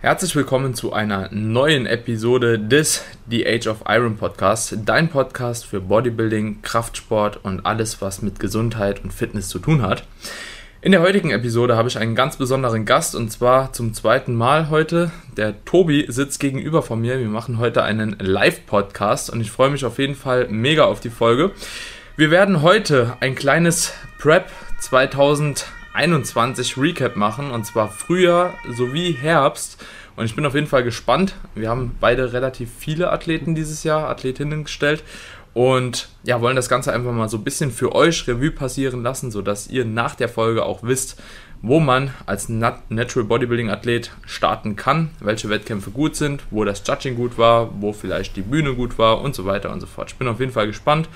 Herzlich willkommen zu einer neuen Episode des The Age of Iron Podcast, dein Podcast für Bodybuilding, Kraftsport und alles, was mit Gesundheit und Fitness zu tun hat. In der heutigen Episode habe ich einen ganz besonderen Gast und zwar zum zweiten Mal heute. Der Tobi sitzt gegenüber von mir. Wir machen heute einen Live-Podcast und ich freue mich auf jeden Fall mega auf die Folge. Wir werden heute ein kleines Prep 2021 Recap machen und zwar Frühjahr sowie Herbst. Und ich bin auf jeden Fall gespannt. Wir haben beide relativ viele Athleten dieses Jahr, Athletinnen gestellt und ja, wollen das Ganze einfach mal so ein bisschen für euch Revue passieren lassen, sodass ihr nach der Folge auch wisst, wo man als Natural Bodybuilding Athlet starten kann, welche Wettkämpfe gut sind, wo das Judging gut war, wo vielleicht die Bühne gut war und so weiter und so fort. Ich bin auf jeden Fall gespannt.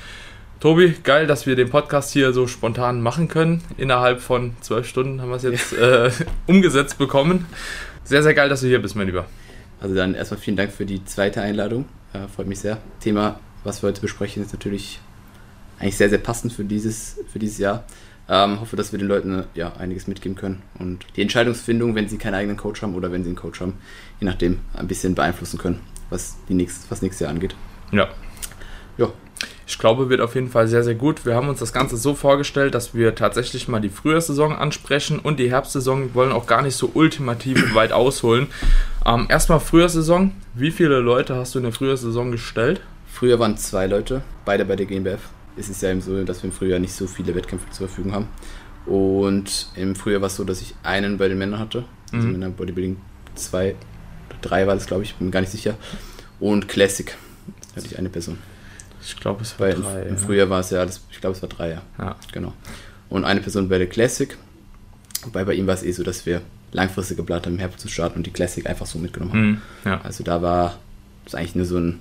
Tobi, geil, dass wir den Podcast hier so spontan machen können. Innerhalb von zwölf Stunden haben wir es jetzt äh, umgesetzt bekommen. Sehr, sehr geil, dass du hier bist, mein Lieber. Also dann erstmal vielen Dank für die zweite Einladung. Äh, freut mich sehr. Thema was wir heute besprechen, ist natürlich eigentlich sehr, sehr passend für dieses, für dieses Jahr. Ähm, hoffe, dass wir den Leuten ja, einiges mitgeben können und die Entscheidungsfindung, wenn sie keinen eigenen Coach haben oder wenn sie einen Coach haben, je nachdem ein bisschen beeinflussen können, was, die nächst, was nächstes Jahr angeht. Ja. Ja. Ich glaube, wird auf jeden Fall sehr, sehr gut. Wir haben uns das Ganze so vorgestellt, dass wir tatsächlich mal die Frühjahrssaison ansprechen und die Herbstsaison wir wollen auch gar nicht so ultimativ weit ausholen. Ähm, erstmal Frühjahrssaison. Wie viele Leute hast du in der Frühjahrssaison gestellt? Früher waren zwei Leute, beide bei der GmbF. Es ist ja eben so, dass wir im Frühjahr nicht so viele Wettkämpfe zur Verfügung haben. Und im Frühjahr war es so, dass ich einen bei den Männern hatte. Also mhm. in der Bodybuilding zwei, drei war das, glaube ich, bin mir gar nicht sicher. Und Classic hatte ich eine Person. Ich glaube, es war Weil drei. Im, ja. Frühjahr war es ja, das, ich glaube, es war drei, ja. ja. Genau. Und eine Person bei der Classic. Wobei bei ihm war es eh so, dass wir langfristig geplant haben, im Herbst zu starten und die Classic einfach so mitgenommen haben. Mhm, ja. Also da war es eigentlich nur so ein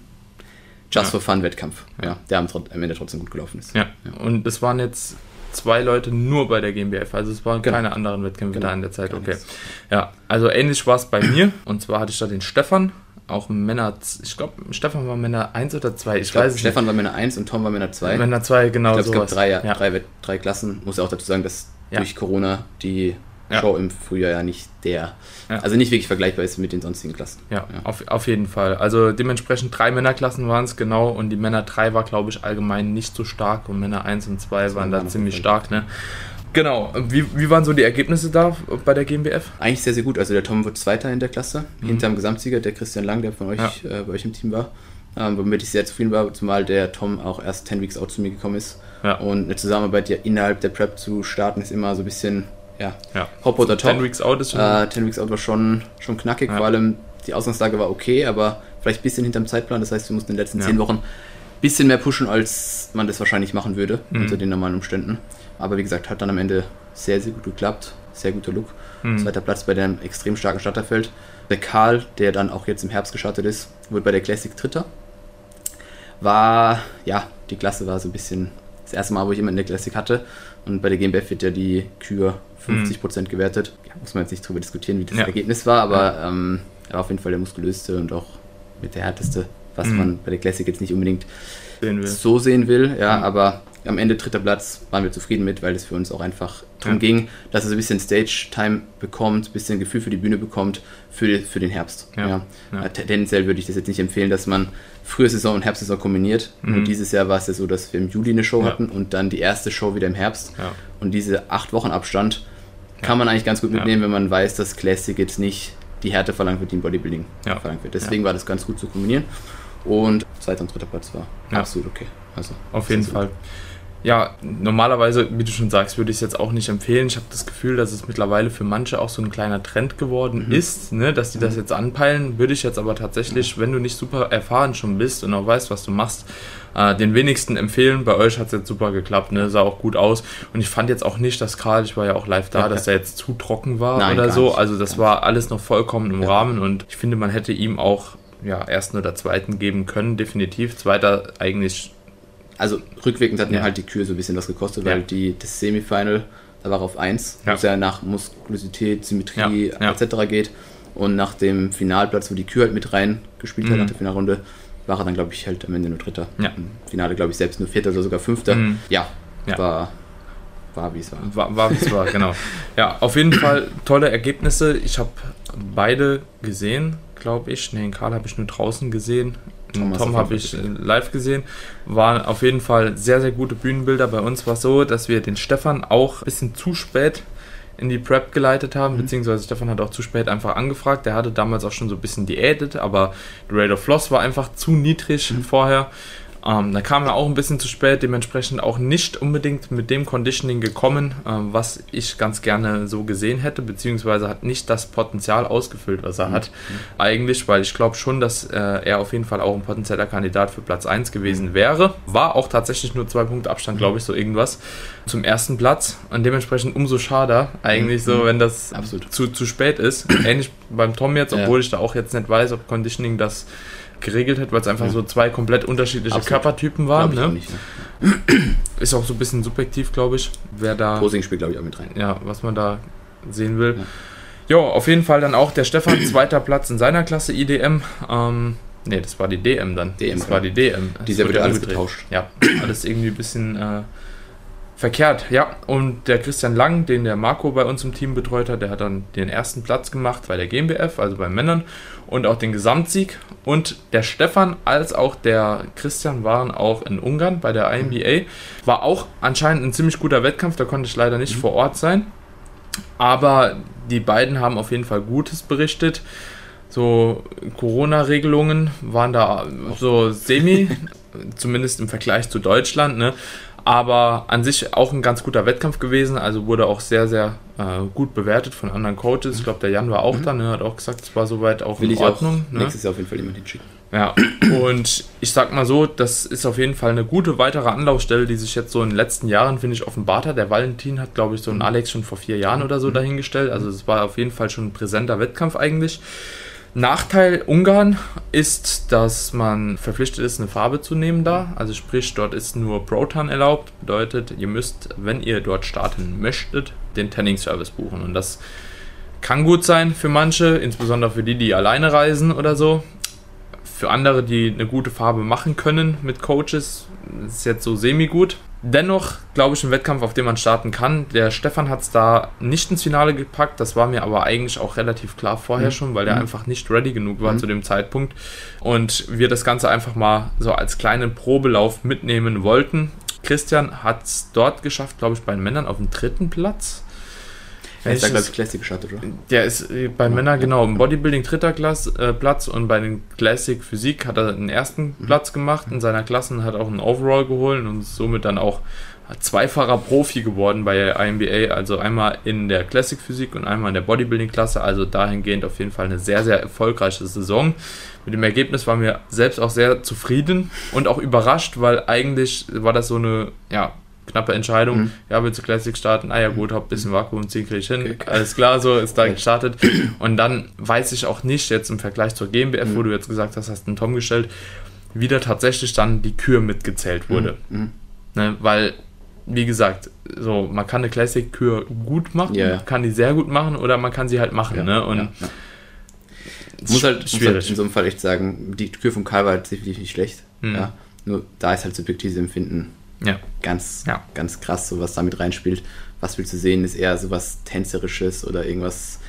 Just for Fun Wettkampf, ja, der am, am, Ende trotzdem gut gelaufen ist. Ja. und es waren jetzt zwei Leute nur bei der GmbF, also es waren genau. keine anderen Wettkämpfe genau. da in der Zeit. Okay. Ja, also ähnlich war es bei mir und zwar hatte ich da den Stefan, auch Männer, ich glaube, Stefan war Männer 1 oder 2, ich, ich glaub, weiß Stefan war Männer 1 und Tom war Männer 2. Männer 2, genau. Ich glaube, es gab drei, ja. drei, drei Klassen. Muss auch dazu sagen, dass durch Corona die ja. Show im Frühjahr ja nicht der, ja. also nicht wirklich vergleichbar ist mit den sonstigen Klassen. Ja, ja. Auf, auf jeden Fall. Also dementsprechend drei Männerklassen waren es genau und die Männer 3 war, glaube ich, allgemein nicht so stark und Männer 1 und 2 waren da ziemlich stark. Ne? Genau, wie, wie waren so die Ergebnisse da bei der GmbF? Eigentlich sehr, sehr gut. Also der Tom wird Zweiter in der Klasse, mhm. hinter dem Gesamtsieger, der Christian Lang, der von euch äh, bei euch im Team war. Ähm, womit ich sehr zufrieden war, zumal der Tom auch erst 10 Weeks out zu mir gekommen ist. Und eine Zusammenarbeit ja innerhalb der Prep zu starten, ist immer so ein bisschen ja, ja. Hop oder Top. 10 Weeks Out ist schon. Äh, 10 Weeks Out war schon, schon knackig, ja. vor allem die Ausgangslage war okay, aber vielleicht ein bisschen hinterm Zeitplan. Das heißt, wir mussten in den letzten ja. 10 Wochen ein bisschen mehr pushen, als man das wahrscheinlich machen würde mhm. unter den normalen Umständen. Aber wie gesagt, hat dann am Ende sehr, sehr gut geklappt. Sehr guter Look. Mhm. Zweiter Platz bei dem extrem starken Starterfeld. Der Karl, der dann auch jetzt im Herbst gestartet ist, wurde bei der Classic Dritter. War, ja, die Klasse war so ein bisschen das erste Mal, wo ich jemanden in der Classic hatte. Und bei der GmbF wird ja die Kür 50% mhm. gewertet. Ja, muss man jetzt nicht drüber diskutieren, wie das ja. Ergebnis war, aber ja. ähm, er war auf jeden Fall der muskulöste und auch mit der härteste, was mhm. man bei der Classic jetzt nicht unbedingt sehen so sehen will. Ja, mhm. aber am Ende dritter Platz waren wir zufrieden mit, weil es für uns auch einfach darum ja. ging, dass er so ein bisschen Stage-Time bekommt, ein bisschen Gefühl für die Bühne bekommt für, für den Herbst. Ja. Ja. ja. Tendenziell würde ich das jetzt nicht empfehlen, dass man frühe Saison und Herbstsaison kombiniert. Mhm. Nur dieses Jahr war es ja so, dass wir im Juli eine Show hatten und dann die erste Show wieder im Herbst. Und diese acht Wochen Abstand kann man eigentlich ganz gut mitnehmen, wenn man weiß, dass Classic jetzt nicht die Härte verlangt wird, die im Bodybuilding verlangt wird. Deswegen war das ganz gut zu kombinieren. Und zweiter und dritter Platz war absolut okay. Also, Auf jeden Fall. Gut ja, normalerweise, wie du schon sagst, würde ich es jetzt auch nicht empfehlen. Ich habe das Gefühl, dass es mittlerweile für manche auch so ein kleiner Trend geworden mhm. ist, ne, dass die das mhm. jetzt anpeilen. Würde ich jetzt aber tatsächlich, wenn du nicht super erfahren schon bist und auch weißt, was du machst, äh, den wenigsten empfehlen. Bei euch hat es jetzt super geklappt, ne, sah auch gut aus. Und ich fand jetzt auch nicht, dass Karl, ich war ja auch live da, dass er jetzt zu trocken war Nein, oder so. Nicht. Also das war alles noch vollkommen im ja. Rahmen und ich finde, man hätte ihm auch ja, ersten oder zweiten geben können, definitiv. Zweiter eigentlich also rückwirkend hat mir halt die Kür so ein bisschen was gekostet, weil die, das Semifinal, da war auf 1, ja. wo es ja nach Muskulosität, Symmetrie etc. geht. Und nach dem Finalplatz, wo die Kür halt mit rein gespielt mhm. hat, nach der Finalrunde, war er dann, glaube ich, halt am Ende nur Dritter. Ja. Im Finale, glaube ich, selbst nur Vierter oder sogar Fünfter. Mhm. Ja, war war, wie es war. War, war wie es war, genau. Ja, auf jeden Fall tolle Ergebnisse. Ich habe beide gesehen, glaube ich. Nee, den Karl habe ich nur draußen gesehen. Tom, Tom habe ich live gesehen. Waren auf jeden Fall sehr, sehr gute Bühnenbilder. Bei uns war es so, dass wir den Stefan auch ein bisschen zu spät in die Prep geleitet haben, mhm. beziehungsweise Stefan hat auch zu spät einfach angefragt. Der hatte damals auch schon so ein bisschen diätet, aber Rate of Loss war einfach zu niedrig mhm. vorher. Ähm, da kam er auch ein bisschen zu spät, dementsprechend auch nicht unbedingt mit dem Conditioning gekommen, ähm, was ich ganz gerne so gesehen hätte, beziehungsweise hat nicht das Potenzial ausgefüllt, was er mhm. hat. Eigentlich, weil ich glaube schon, dass äh, er auf jeden Fall auch ein potenzieller Kandidat für Platz 1 gewesen wäre. War auch tatsächlich nur zwei Punkte Abstand, glaube ich, so irgendwas zum ersten Platz. Und dementsprechend umso schade eigentlich so, mhm. wenn das zu, zu spät ist. Ähnlich beim Tom jetzt, obwohl ja. ich da auch jetzt nicht weiß, ob Conditioning das geregelt hat, weil es einfach ja. so zwei komplett unterschiedliche Absolut. Körpertypen waren. Ne? Auch nicht, ne? Ist auch so ein bisschen subjektiv, glaube ich, wer da. Posing spielt, glaube ich, auch mit rein. Ja, was man da sehen will. Ja. Jo, auf jeden Fall dann auch der Stefan, zweiter Platz in seiner Klasse IDM. Ähm, ne, das war die DM dann. DM, das war die DM. Dieser wird alles getauscht. Ja, alles irgendwie ein bisschen äh, verkehrt. Ja, und der Christian Lang, den der Marco bei uns im Team betreut hat, der hat dann den ersten Platz gemacht bei der GmbF, also bei Männern und auch den Gesamtsieg. Und der Stefan als auch der Christian waren auch in Ungarn bei der IMBA. War auch anscheinend ein ziemlich guter Wettkampf, da konnte ich leider nicht mhm. vor Ort sein. Aber die beiden haben auf jeden Fall Gutes berichtet. So Corona-Regelungen waren da so semi, zumindest im Vergleich zu Deutschland. Ne? Aber an sich auch ein ganz guter Wettkampf gewesen, also wurde auch sehr, sehr äh, gut bewertet von anderen Coaches. Ich glaube, der Jan war auch mhm. da, ne, hat auch gesagt, es war soweit auch Will in Ordnung. Auch ne? Nächstes Jahr auf jeden Fall jemand hinschicken. Ja, und ich sag mal so, das ist auf jeden Fall eine gute weitere Anlaufstelle, die sich jetzt so in den letzten Jahren, finde ich, offenbart hat. Der Valentin hat, glaube ich, so einen mhm. Alex schon vor vier Jahren oder so mhm. dahingestellt. Also es war auf jeden Fall schon ein präsenter Wettkampf eigentlich. Nachteil Ungarn ist, dass man verpflichtet ist, eine Farbe zu nehmen da. Also sprich, dort ist nur Proton erlaubt. Bedeutet, ihr müsst, wenn ihr dort starten möchtet, den Tanning-Service buchen. Und das kann gut sein für manche, insbesondere für die, die alleine reisen oder so. Für andere, die eine gute Farbe machen können mit Coaches, ist jetzt so semi-gut. Dennoch glaube ich ein Wettkampf, auf dem man starten kann. Der Stefan hat es da nicht ins Finale gepackt, das war mir aber eigentlich auch relativ klar vorher mhm. schon, weil er mhm. einfach nicht ready genug war mhm. zu dem Zeitpunkt. Und wir das Ganze einfach mal so als kleinen Probelauf mitnehmen wollten. Christian hat es dort geschafft, glaube ich, bei den Männern auf dem dritten Platz. Er ist da, glaube ich, Classic gestartet, oder? Der ist äh, bei ja. Männern, genau, im Bodybuilding dritter Klass, äh, Platz und bei den Classic Physik hat er den ersten mhm. Platz gemacht in seiner Klasse und hat auch einen Overall geholt und ist somit dann auch zweifacher Profi geworden bei der IMBA, also einmal in der Classic Physik und einmal in der Bodybuilding Klasse, also dahingehend auf jeden Fall eine sehr, sehr erfolgreiche Saison. Mit dem Ergebnis waren wir selbst auch sehr zufrieden und auch überrascht, weil eigentlich war das so eine, ja, knappe Entscheidung. Mhm. Ja, willst du Classic starten? Ah ja, gut, hab ein bisschen Vakuum ziehen, kriege ich hin. Okay. Alles klar, so ist da gestartet. Und dann weiß ich auch nicht, jetzt im Vergleich zur GmbF, mhm. wo du jetzt gesagt hast, hast einen Tom gestellt, wie da tatsächlich dann die Kür mitgezählt wurde. Mhm. mhm. Ne, weil, wie gesagt, so, man kann eine Classic-Kür gut machen, ja, kann die sehr gut machen oder man kann sie halt machen. Ja, ne? Und ja, ja. Muss halt, schwierig. Muss halt in so einem Fall echt sagen, die Kür von Karl war halt definitiv nicht schlecht. Mhm. Ja. Nur da ist halt subjektives Empfinden ja. Ganz, ja. ganz krass, so was damit reinspielt. Was willst du sehen, ist eher so was Tänzerisches oder irgendwas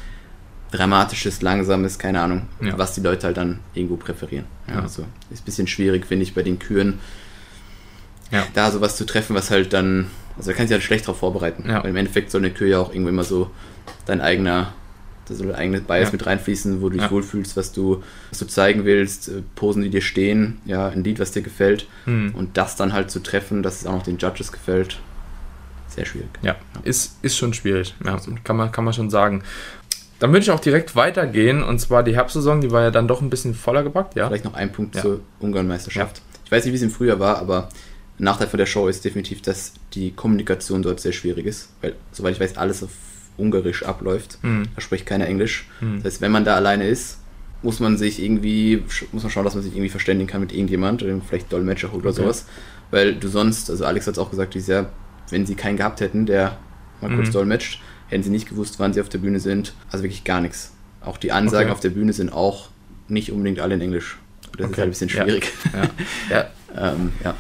Dramatisches, Langsames, keine Ahnung, ja. was die Leute halt dann irgendwo präferieren. Ja, Also ist ein bisschen schwierig, finde ich, bei den Küren ja. da sowas zu treffen, was halt dann, also da kannst du halt schlecht drauf vorbereiten. Weil im Endeffekt soll eine Kühe ja auch irgendwo immer so dein eigener da soll dein eigenes Bias ja. mit reinfließen, wo du dich ja. wohlfühlst, was du, was du zeigen willst, äh, Posen, die dir stehen, ja, ein Lied, was dir gefällt. Mhm. Und das dann halt zu treffen, dass es auch noch den Judges gefällt, sehr schwierig. Ja, ja. Ist, ist schon schwierig, ja, kann, man, kann man schon sagen. Dann würde ich auch direkt weitergehen und zwar die Herbstsaison, die war ja dann doch ein bisschen voller gepackt, ja. Vielleicht noch ein Punkt zur Ungarn-Meisterschaft. Ich weiß nicht, wie es im Frühjahr war, aber ein Nachteil von der Show ist definitiv, dass die Kommunikation dort sehr schwierig ist, weil, soweit ich weiß, alles auf Ungarisch abläuft. Mhm. Da spricht keiner Englisch. Mhm. Das heißt, wenn man da alleine ist, muss man sich irgendwie, muss man schauen, dass man sich irgendwie verständigen kann mit irgendjemand, vielleicht Dolmetscher oder okay. sowas. Weil du sonst, also Alex hat es auch gesagt, dieses Jahr, wenn sie keinen gehabt hätten, der mal kurz mhm. dolmetscht, hätten sie nicht gewusst, wann sie auf der Bühne sind. Also wirklich gar nichts. Auch die Ansagen okay. auf der Bühne sind auch nicht unbedingt alle in Englisch. Das okay. ist halt ein bisschen schwierig. Ja. ja. ähm, ja.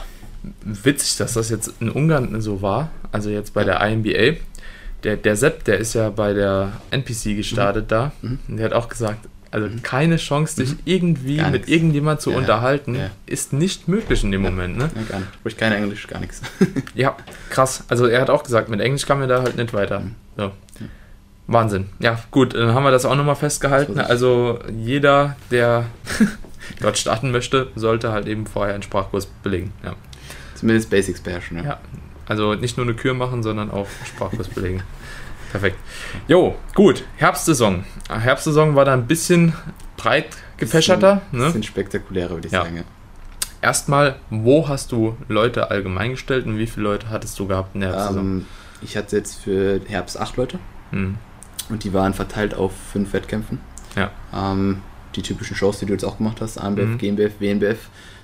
Witzig, dass das jetzt in Ungarn so war, also jetzt bei der INBA. Der, der Sepp, der ist ja bei der NPC gestartet mhm. da. Mhm. Und der hat auch gesagt, also mhm. keine Chance, dich mhm. irgendwie mit irgendjemand zu ja, unterhalten, ja. ist nicht möglich in dem ja, Moment. Ne? Ja, gar nicht. Spricht kein Englisch, gar nichts. ja, krass. Also er hat auch gesagt, mit Englisch kann wir da halt nicht weiter. Mhm. So. Wahnsinn. Ja, gut, dann haben wir das auch nochmal festgehalten. Also jeder, der dort starten möchte, sollte halt eben vorher einen Sprachkurs belegen. Ja. Zumindest Basics beherrschen, ja. Also nicht nur eine Kür machen, sondern auch Sprachkurs belegen. Perfekt. Jo, gut. Herbstsaison. Herbstsaison war da ein bisschen breit gefächerter. Ein ne? bisschen spektakulärer, würde ich ja. sagen. Erstmal, wo hast du Leute allgemein gestellt und wie viele Leute hattest du gehabt in der Herbstsaison? Um, ähm, ich hatte jetzt für Herbst acht Leute. Hm. Und die waren verteilt auf fünf Wettkämpfen. Ja. Ähm, die typischen Shows, die du jetzt auch gemacht hast, ANBF, mhm. GmbF, WNBF.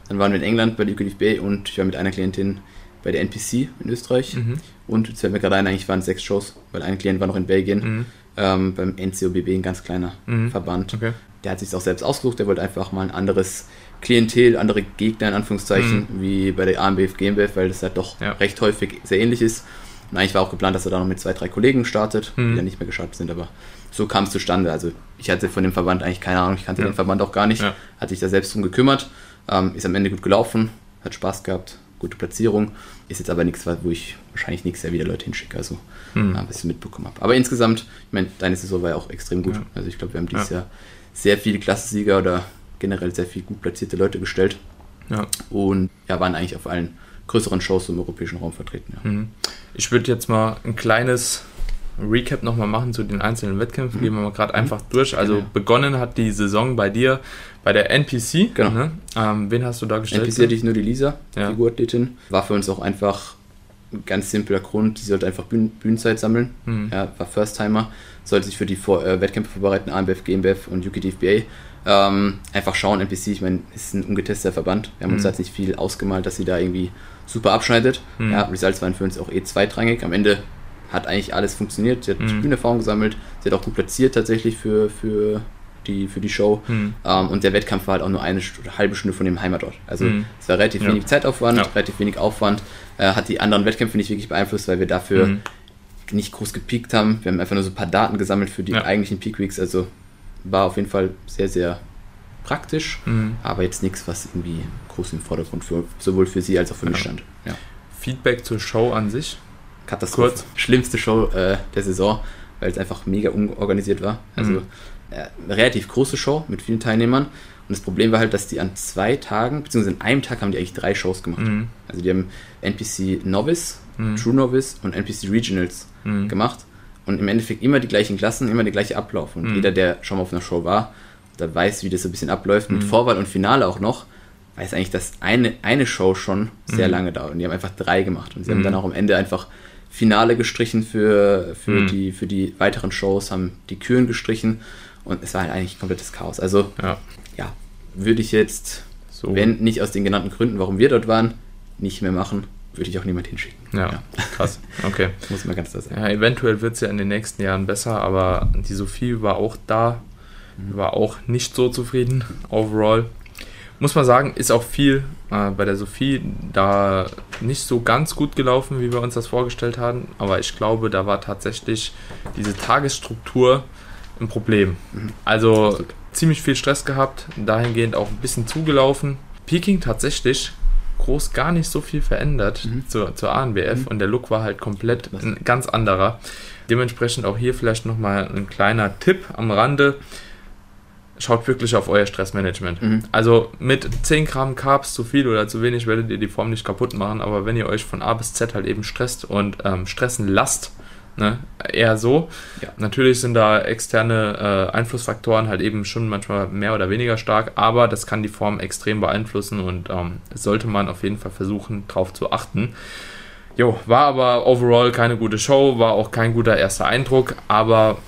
Dann waren wir in England bei der UKDFB und ich war mit einer Klientin bei der NPC in Österreich. Mhm. Und jetzt fällt mir gerade ein, eigentlich waren es sechs Shows, weil ein Klient war noch in Belgien, mhm. ähm, beim NCOBB, ein ganz kleiner mhm. Verband. Okay. Der hat sich auch selbst ausgesucht, der wollte einfach mal ein anderes Klientel, andere Gegner in Anführungszeichen, mhm. wie bei der ANBF, GmbF, weil das halt doch ja. recht häufig sehr ähnlich ist. Und eigentlich war auch geplant, dass er da noch mit zwei, drei Kollegen startet, die mhm. dann nicht mehr gestartet sind, aber so kam es zustande. Also ich hatte von dem Verband eigentlich keine Ahnung, ich kannte ja. den Verband auch gar nicht, ja. hat sich da selbst drum gekümmert, ähm, ist am Ende gut gelaufen, hat Spaß gehabt, gute Platzierung, ist jetzt aber nichts, wo ich wahrscheinlich nächstes Jahr wieder Leute hinschicke, also mhm. was ich mitbekommen habe. Aber insgesamt, ich meine, deine Saison war ja auch extrem gut. Ja. Also ich glaube, wir haben dieses Jahr sehr viele Klassensieger oder generell sehr viele gut platzierte Leute gestellt. Ja. Und ja, waren eigentlich auf allen größeren Shows im europäischen Raum vertreten. Ja. Mhm. Ich würde jetzt mal ein kleines Recap nochmal machen zu den einzelnen Wettkämpfen. Mhm. Gehen wir mal gerade mhm. einfach durch. Also begonnen hat die Saison bei dir bei der NPC. Genau. Ne? Ähm, wen hast du da gestellt? NPC hatte ich nur die Lisa, ja. Figurathletin. War für uns auch einfach ein ganz simpler Grund. Die sollte einfach Bühnen Bühnenzeit sammeln. Mhm. Ja, war First-Timer. Sollte sich für die Vor äh, Wettkämpfe vorbereiten, AMBF, GmbF und UKDFBA. Ähm, einfach schauen, NPC, ich meine, ist ein ungetesteter Verband. Wir haben uns mhm. halt nicht viel ausgemalt, dass sie da irgendwie super abschneidet. Mhm. Ja, Results waren für uns auch eh zweitrangig. Am Ende hat eigentlich alles funktioniert. Sie hat mhm. Bühnenerfahrung gesammelt, sie hat auch gut platziert tatsächlich für, für, die, für die Show. Mhm. Ähm, und der Wettkampf war halt auch nur eine halbe Stunde von dem Heimatort. Also mhm. es war relativ ja. wenig Zeitaufwand, ja. relativ wenig Aufwand. Äh, hat die anderen Wettkämpfe nicht wirklich beeinflusst, weil wir dafür mhm. nicht groß gepiekt haben. Wir haben einfach nur so ein paar Daten gesammelt für die ja. eigentlichen Peak Weeks. Also war auf jeden Fall sehr, sehr praktisch, mhm. aber jetzt nichts, was irgendwie groß im Vordergrund für, sowohl für sie als auch für mich stand. Feedback zur Show an sich? Katastrophe. Kurz. Schlimmste Show äh, der Saison, weil es einfach mega unorganisiert war. Also mhm. Äh, eine relativ große Show mit vielen Teilnehmern. Und das Problem war halt, dass die an zwei Tagen, beziehungsweise an einem Tag haben die eigentlich drei Shows gemacht. Mhm. Also die haben NPC Novice, mhm. True Novice und NPC Regionals mhm. gemacht. Und im Endeffekt immer die gleichen Klassen, immer der gleiche Ablauf. Und mhm. jeder, der schon mal auf einer Show war, da weiß, wie das so ein bisschen abläuft, mit mhm. Vorwahl und Finale auch noch, weiß eigentlich, dass eine, eine Show schon sehr lange dauert. Und die haben einfach drei gemacht. Und sie haben dann auch am Ende einfach Finale gestrichen für, für, mhm. die, für die weiteren Shows, haben die Küren gestrichen und es war halt eigentlich komplettes Chaos. Also, ja, ja würde ich jetzt, so. wenn nicht aus den genannten Gründen, warum wir dort waren, nicht mehr machen, würde ich auch niemand hinschicken. Ja, ja. krass. Okay. Muss man ganz klar sagen. Ja, eventuell wird es ja in den nächsten Jahren besser, aber die Sophie war auch da, mhm. war auch nicht so zufrieden overall muss man sagen, ist auch viel äh, bei der Sophie da nicht so ganz gut gelaufen, wie wir uns das vorgestellt haben. Aber ich glaube, da war tatsächlich diese Tagesstruktur ein Problem. Mhm. Also ziemlich viel Stress gehabt, dahingehend auch ein bisschen zugelaufen. Peking tatsächlich groß gar nicht so viel verändert mhm. zur, zur ANBF mhm. und der Look war halt komplett ein ganz anderer. Dementsprechend auch hier vielleicht nochmal ein kleiner Tipp am Rande schaut wirklich auf euer Stressmanagement. Mhm. Also mit 10 Gramm Carbs zu viel oder zu wenig werdet ihr die Form nicht kaputt machen, aber wenn ihr euch von A bis Z halt eben stresst und ähm, stressen lasst, ne, eher so. Ja. Natürlich sind da externe äh, Einflussfaktoren halt eben schon manchmal mehr oder weniger stark, aber das kann die Form extrem beeinflussen und ähm, sollte man auf jeden Fall versuchen, drauf zu achten. Jo, war aber overall keine gute Show, war auch kein guter erster Eindruck, aber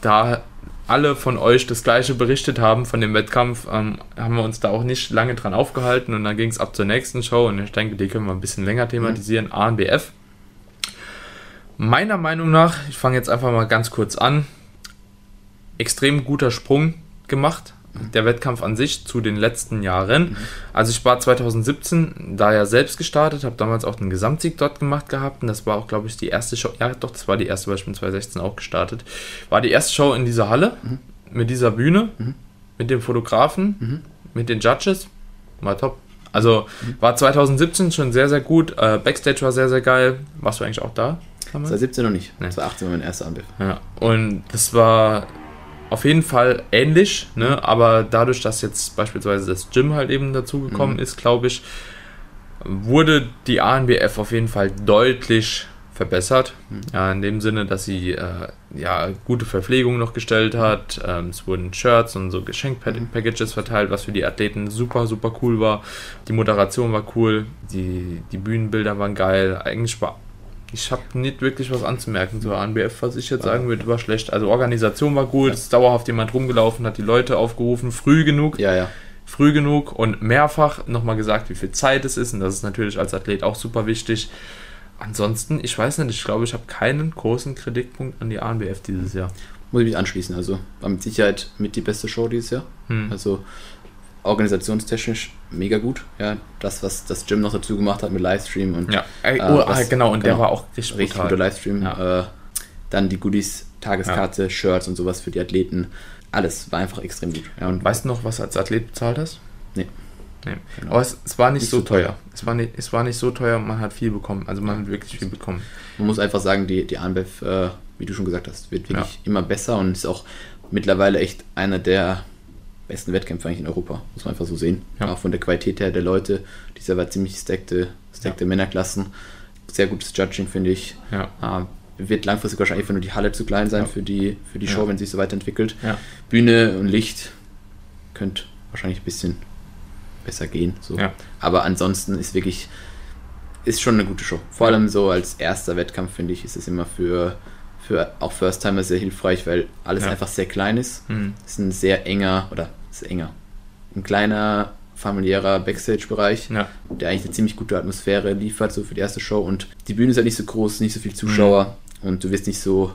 da alle von euch das gleiche berichtet haben von dem Wettkampf, ähm, haben wir uns da auch nicht lange dran aufgehalten und dann ging es ab zur nächsten Show und ich denke, die können wir ein bisschen länger thematisieren. Mhm. ANBF. Meiner Meinung nach, ich fange jetzt einfach mal ganz kurz an, extrem guter Sprung gemacht. der Wettkampf an sich zu den letzten Jahren. Also ich war 2017 da ja selbst gestartet, habe damals auch den Gesamtsieg dort gemacht gehabt und das war auch, glaube ich, die erste Show. Ja, doch, das war die erste, weil ich bin 2016 auch gestartet. War die erste Show in dieser Halle mit dieser Bühne, mit dem Fotografen, mit den Judges. War top. Also war 2017 schon sehr, sehr gut. Äh, Backstage war sehr, sehr geil. Warst du eigentlich auch da? 2017 noch nicht. Nee. 2018 war mein erster Anbiff. Ja, und das war auf jeden Fall ähnlich, ne? aber dadurch, dass jetzt beispielsweise das Gym halt eben dazugekommen mhm. ist, glaube ich, wurde die ANBF auf jeden Fall deutlich verbessert. Mhm. Ja, in dem Sinne, dass sie äh, ja, gute Verpflegung noch gestellt hat. Ähm, es wurden Shirts und so Geschenkpackages verteilt, was für die Athleten super, super cool war. Die Moderation war cool, die, die Bühnenbilder waren geil. Eigentlich war ich habe nicht wirklich was anzumerken zur ANBF, was ich jetzt sagen würde, war schlecht. Also Organisation war gut, ja. es ist dauerhaft jemand rumgelaufen, hat die Leute aufgerufen, früh genug. Ja, ja. Früh genug und mehrfach nochmal gesagt, wie viel Zeit es ist. Und das ist natürlich als Athlet auch super wichtig. Ansonsten, ich weiß nicht, ich glaube, ich habe keinen großen Kritikpunkt an die ANBF dieses Jahr. Muss ich mich anschließen. Also war mit Sicherheit mit die beste Show dieses Jahr. Hm. Also organisationstechnisch mega gut. Ja, das, was das Gym noch dazu gemacht hat mit Livestream und ja, äh, oh, was, genau, und genau, der war auch richtig, richtig guter Livestream. Ja. Äh, dann die Goodies, Tageskarte, ja. Shirts und sowas für die Athleten. Alles war einfach extrem gut. Ja, und weißt du noch, was als Athlet bezahlt hast? Nee. nee. Genau. Aber es, es, war nicht, nicht so, so teuer. teuer. Es, war nicht, es war nicht so teuer, man hat viel bekommen. Also man hat wirklich viel bekommen. Man muss einfach sagen, die, die ANBEF, äh, wie du schon gesagt hast, wird wirklich immer besser und ist auch mittlerweile echt einer der besten Wettkämpfe eigentlich in Europa, muss man einfach so sehen. Ja. Auch von der Qualität her der Leute. Dieser war ziemlich stackte, stackte ja. Männerklassen. Sehr gutes Judging, finde ich. Ja. Uh, wird langfristig wahrscheinlich einfach nur die Halle zu klein sein für die, für die Show, wenn sie sich so weiterentwickelt. Bühne und Licht könnte wahrscheinlich ein bisschen besser gehen. So. Aber ansonsten ist wirklich, ist schon eine gute Show. Vor allem so als erster Wettkampf, finde ich, ist es immer für für auch First-Timer sehr hilfreich, weil alles ja. einfach sehr klein ist. Mhm. Es ist ein sehr enger, oder ist enger, ein kleiner familiärer Backstage-Bereich, ja. der eigentlich eine ziemlich gute Atmosphäre liefert, so für die erste Show. Und die Bühne ist halt nicht so groß, nicht so viele Zuschauer mhm. und du wirst nicht so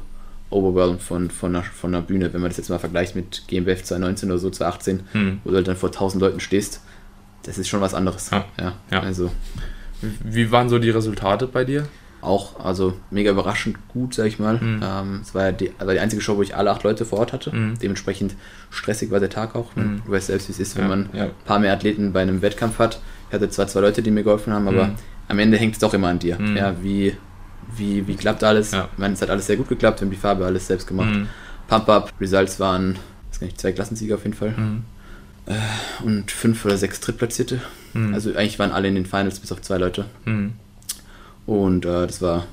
overwhelmed von, von, einer, von einer Bühne, wenn man das jetzt mal vergleicht mit GmbF 2019 oder so, 2018, mhm. wo du halt dann vor 1000 Leuten stehst. Das ist schon was anderes. Ja. ja. ja. Also. Wie waren so die Resultate bei dir? Auch also mega überraschend gut, sag ich mal. Mhm. Ähm, es war ja die, also die einzige Show, wo ich alle acht Leute vor Ort hatte. Mhm. Dementsprechend stressig war der Tag auch. Ne? Mhm. Du weißt selbst, wie es ist, wenn ja, man ja. ein paar mehr Athleten bei einem Wettkampf hat. Ich hatte zwar zwei Leute, die mir geholfen haben, aber mhm. am Ende hängt es doch immer an dir. Mhm. Ja, wie, wie, wie klappt alles? Ja. Ich meine, es hat alles sehr gut geklappt, wir haben die Farbe alles selbst gemacht. Mhm. Pump-Up, Results waren, weiß gar nicht, zwei Klassensieger auf jeden Fall. Äh, und fünf oder sechs Drittplatzierte. Also eigentlich waren alle in den Finals, bis auf zwei Leute. Und äh, das war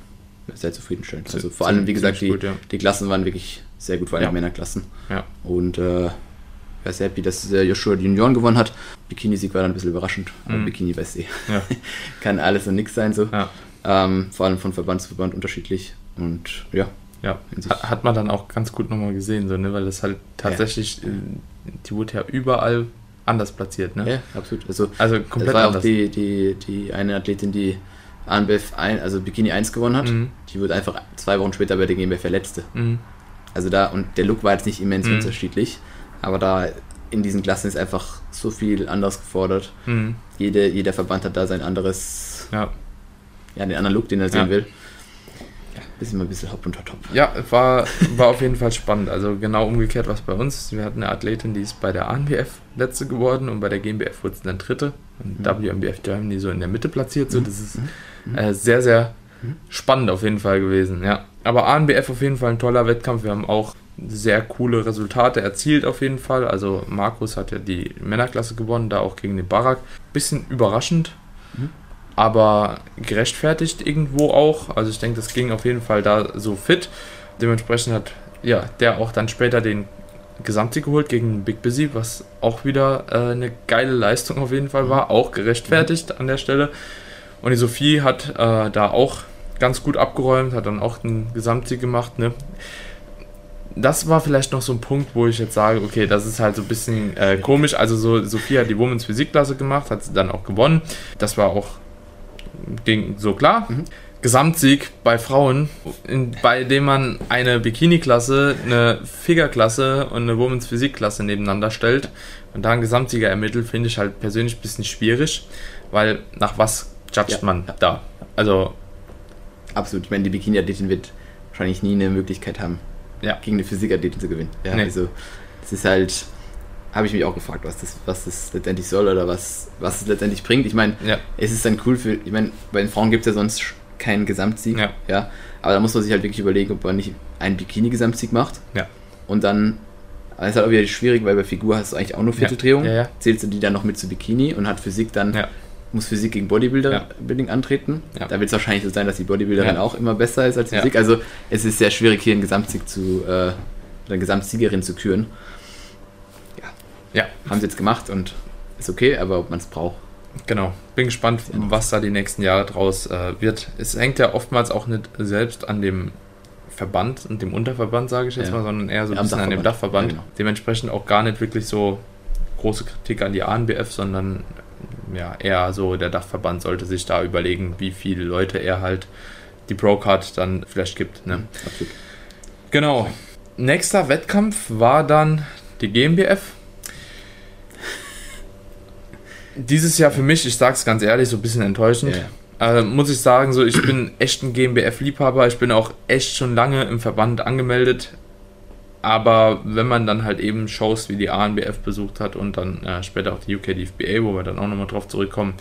sehr zufriedenstellend. Also vor allem, wie gesagt, die, gut, ja. die Klassen waren wirklich sehr gut, vor allem ja. Männerklassen. Ja. Und äh, ich war sehr happy, dass Joshua die Junioren gewonnen hat. Bikini-Sieg war dann ein bisschen überraschend. Mhm. Bikini weiß eh. Ja. Kann alles und nichts sein so. Ähm, vor allem von Verband zu Verband unterschiedlich. Und ja. Ja, hat man dann auch ganz gut nochmal gesehen, so, ne? weil das halt tatsächlich. Äh, die wurde ja überall anders platziert. Ne? Ja, absolut. Also, also komplett das war anders. auch die, die, die eine Athletin, die ANBF, ein, also Bikini 1 gewonnen hat. Mhm. Die wurde einfach zwei Wochen später bei der GmbF verletzte. Mhm. Also da, und der Look war jetzt nicht immens mhm. unterschiedlich, aber da in diesen Klassen ist einfach so viel anders gefordert. Mhm. Jede, jeder Verband hat da sein anderes, ja, ja den anderen Look, den er ja. sehen will. Ja, ist immer ein bisschen hopp und top. Ja, war, war auf jeden Fall spannend. Also genau umgekehrt was bei uns. Wir hatten eine Athletin, die ist bei der ANBF letzte geworden und bei der GmbF wurde sie dann dritte. Und mhm. WMBF Germany so in der Mitte platziert. So, mhm. das ist mhm. Äh, sehr, sehr spannend auf jeden Fall gewesen, ja. Aber ANBF auf jeden Fall ein toller Wettkampf. Wir haben auch sehr coole Resultate erzielt auf jeden Fall. Also Markus hat ja die Männerklasse gewonnen, da auch gegen den Barak. Bisschen überraschend, mhm. aber gerechtfertigt irgendwo auch. Also ich denke, das ging auf jeden Fall da so fit. Dementsprechend hat ja der auch dann später den Gesamtsieg geholt gegen Big Busy, was auch wieder äh, eine geile Leistung auf jeden Fall war, auch gerechtfertigt an der Stelle. Und die Sophie hat äh, da auch ganz gut abgeräumt, hat dann auch den Gesamtsieg gemacht. Ne? Das war vielleicht noch so ein Punkt, wo ich jetzt sage, okay, das ist halt so ein bisschen äh, komisch. Also so, Sophie hat die Women's Physikklasse gemacht, hat sie dann auch gewonnen. Das war auch ging so klar. Mhm. Gesamtsieg bei Frauen, in, bei dem man eine Bikini-Klasse, eine Figure-Klasse und eine Women's Physik-Klasse nebeneinander stellt und da einen Gesamtsieger ermittelt, finde ich halt persönlich ein bisschen schwierig, weil nach was judgt ja, man ja. da? Also. Absolut. Ich meine, die Bikini-Athletin wird wahrscheinlich nie eine Möglichkeit haben, ja. gegen eine Physikathletin zu gewinnen. Ja, nee. Also, das ist halt habe ich mich auch gefragt, was das, was das letztendlich soll oder was, was es letztendlich bringt. Ich meine, ja. es ist dann cool für, ich meine, bei den Frauen gibt es ja sonst keinen Gesamtsieg. Ja. ja. Aber da muss man sich halt wirklich überlegen, ob man nicht einen Bikini-Gesamtsieg macht. Ja. Und dann das ist halt auch wieder schwierig, weil bei Figur hast du eigentlich auch nur Vierteldrehung. Ja. Ja, ja. Zählst du die dann noch mit zu Bikini und hat Physik dann, muss Physik gegen Bodybuilding antreten. Da wird es wahrscheinlich so sein, dass die Bodybuilderin auch immer besser ist als Physik. Also es ist sehr schwierig, hier einen Gesamtsieg zu, äh, eine Gesamtsiegerin zu küren. Ja. Haben sie jetzt gemacht und ist okay, aber ob man es braucht. Genau, bin gespannt, was da die nächsten Jahre draus äh, wird. Es hängt ja oftmals auch nicht selbst an dem Verband und dem Unterverband, sage ich jetzt ja. mal, sondern eher so ein ja, bisschen an dem Dachverband. Ja, genau. Dementsprechend auch gar nicht wirklich so große Kritik an die ANBF, sondern ja, eher so der Dachverband sollte sich da überlegen, wie viele Leute er halt die Procard dann vielleicht gibt. Ne? Absolut. Genau. Nächster Wettkampf war dann die GmbF dieses Jahr für mich, ich sage es ganz ehrlich, so ein bisschen enttäuschend. Yeah. Also muss ich sagen, so ich bin echt ein GmbF-Liebhaber. Ich bin auch echt schon lange im Verband angemeldet. Aber wenn man dann halt eben Shows wie die ANBF besucht hat und dann äh, später auch die UK DFBA, wo wir dann auch nochmal drauf zurückkommen,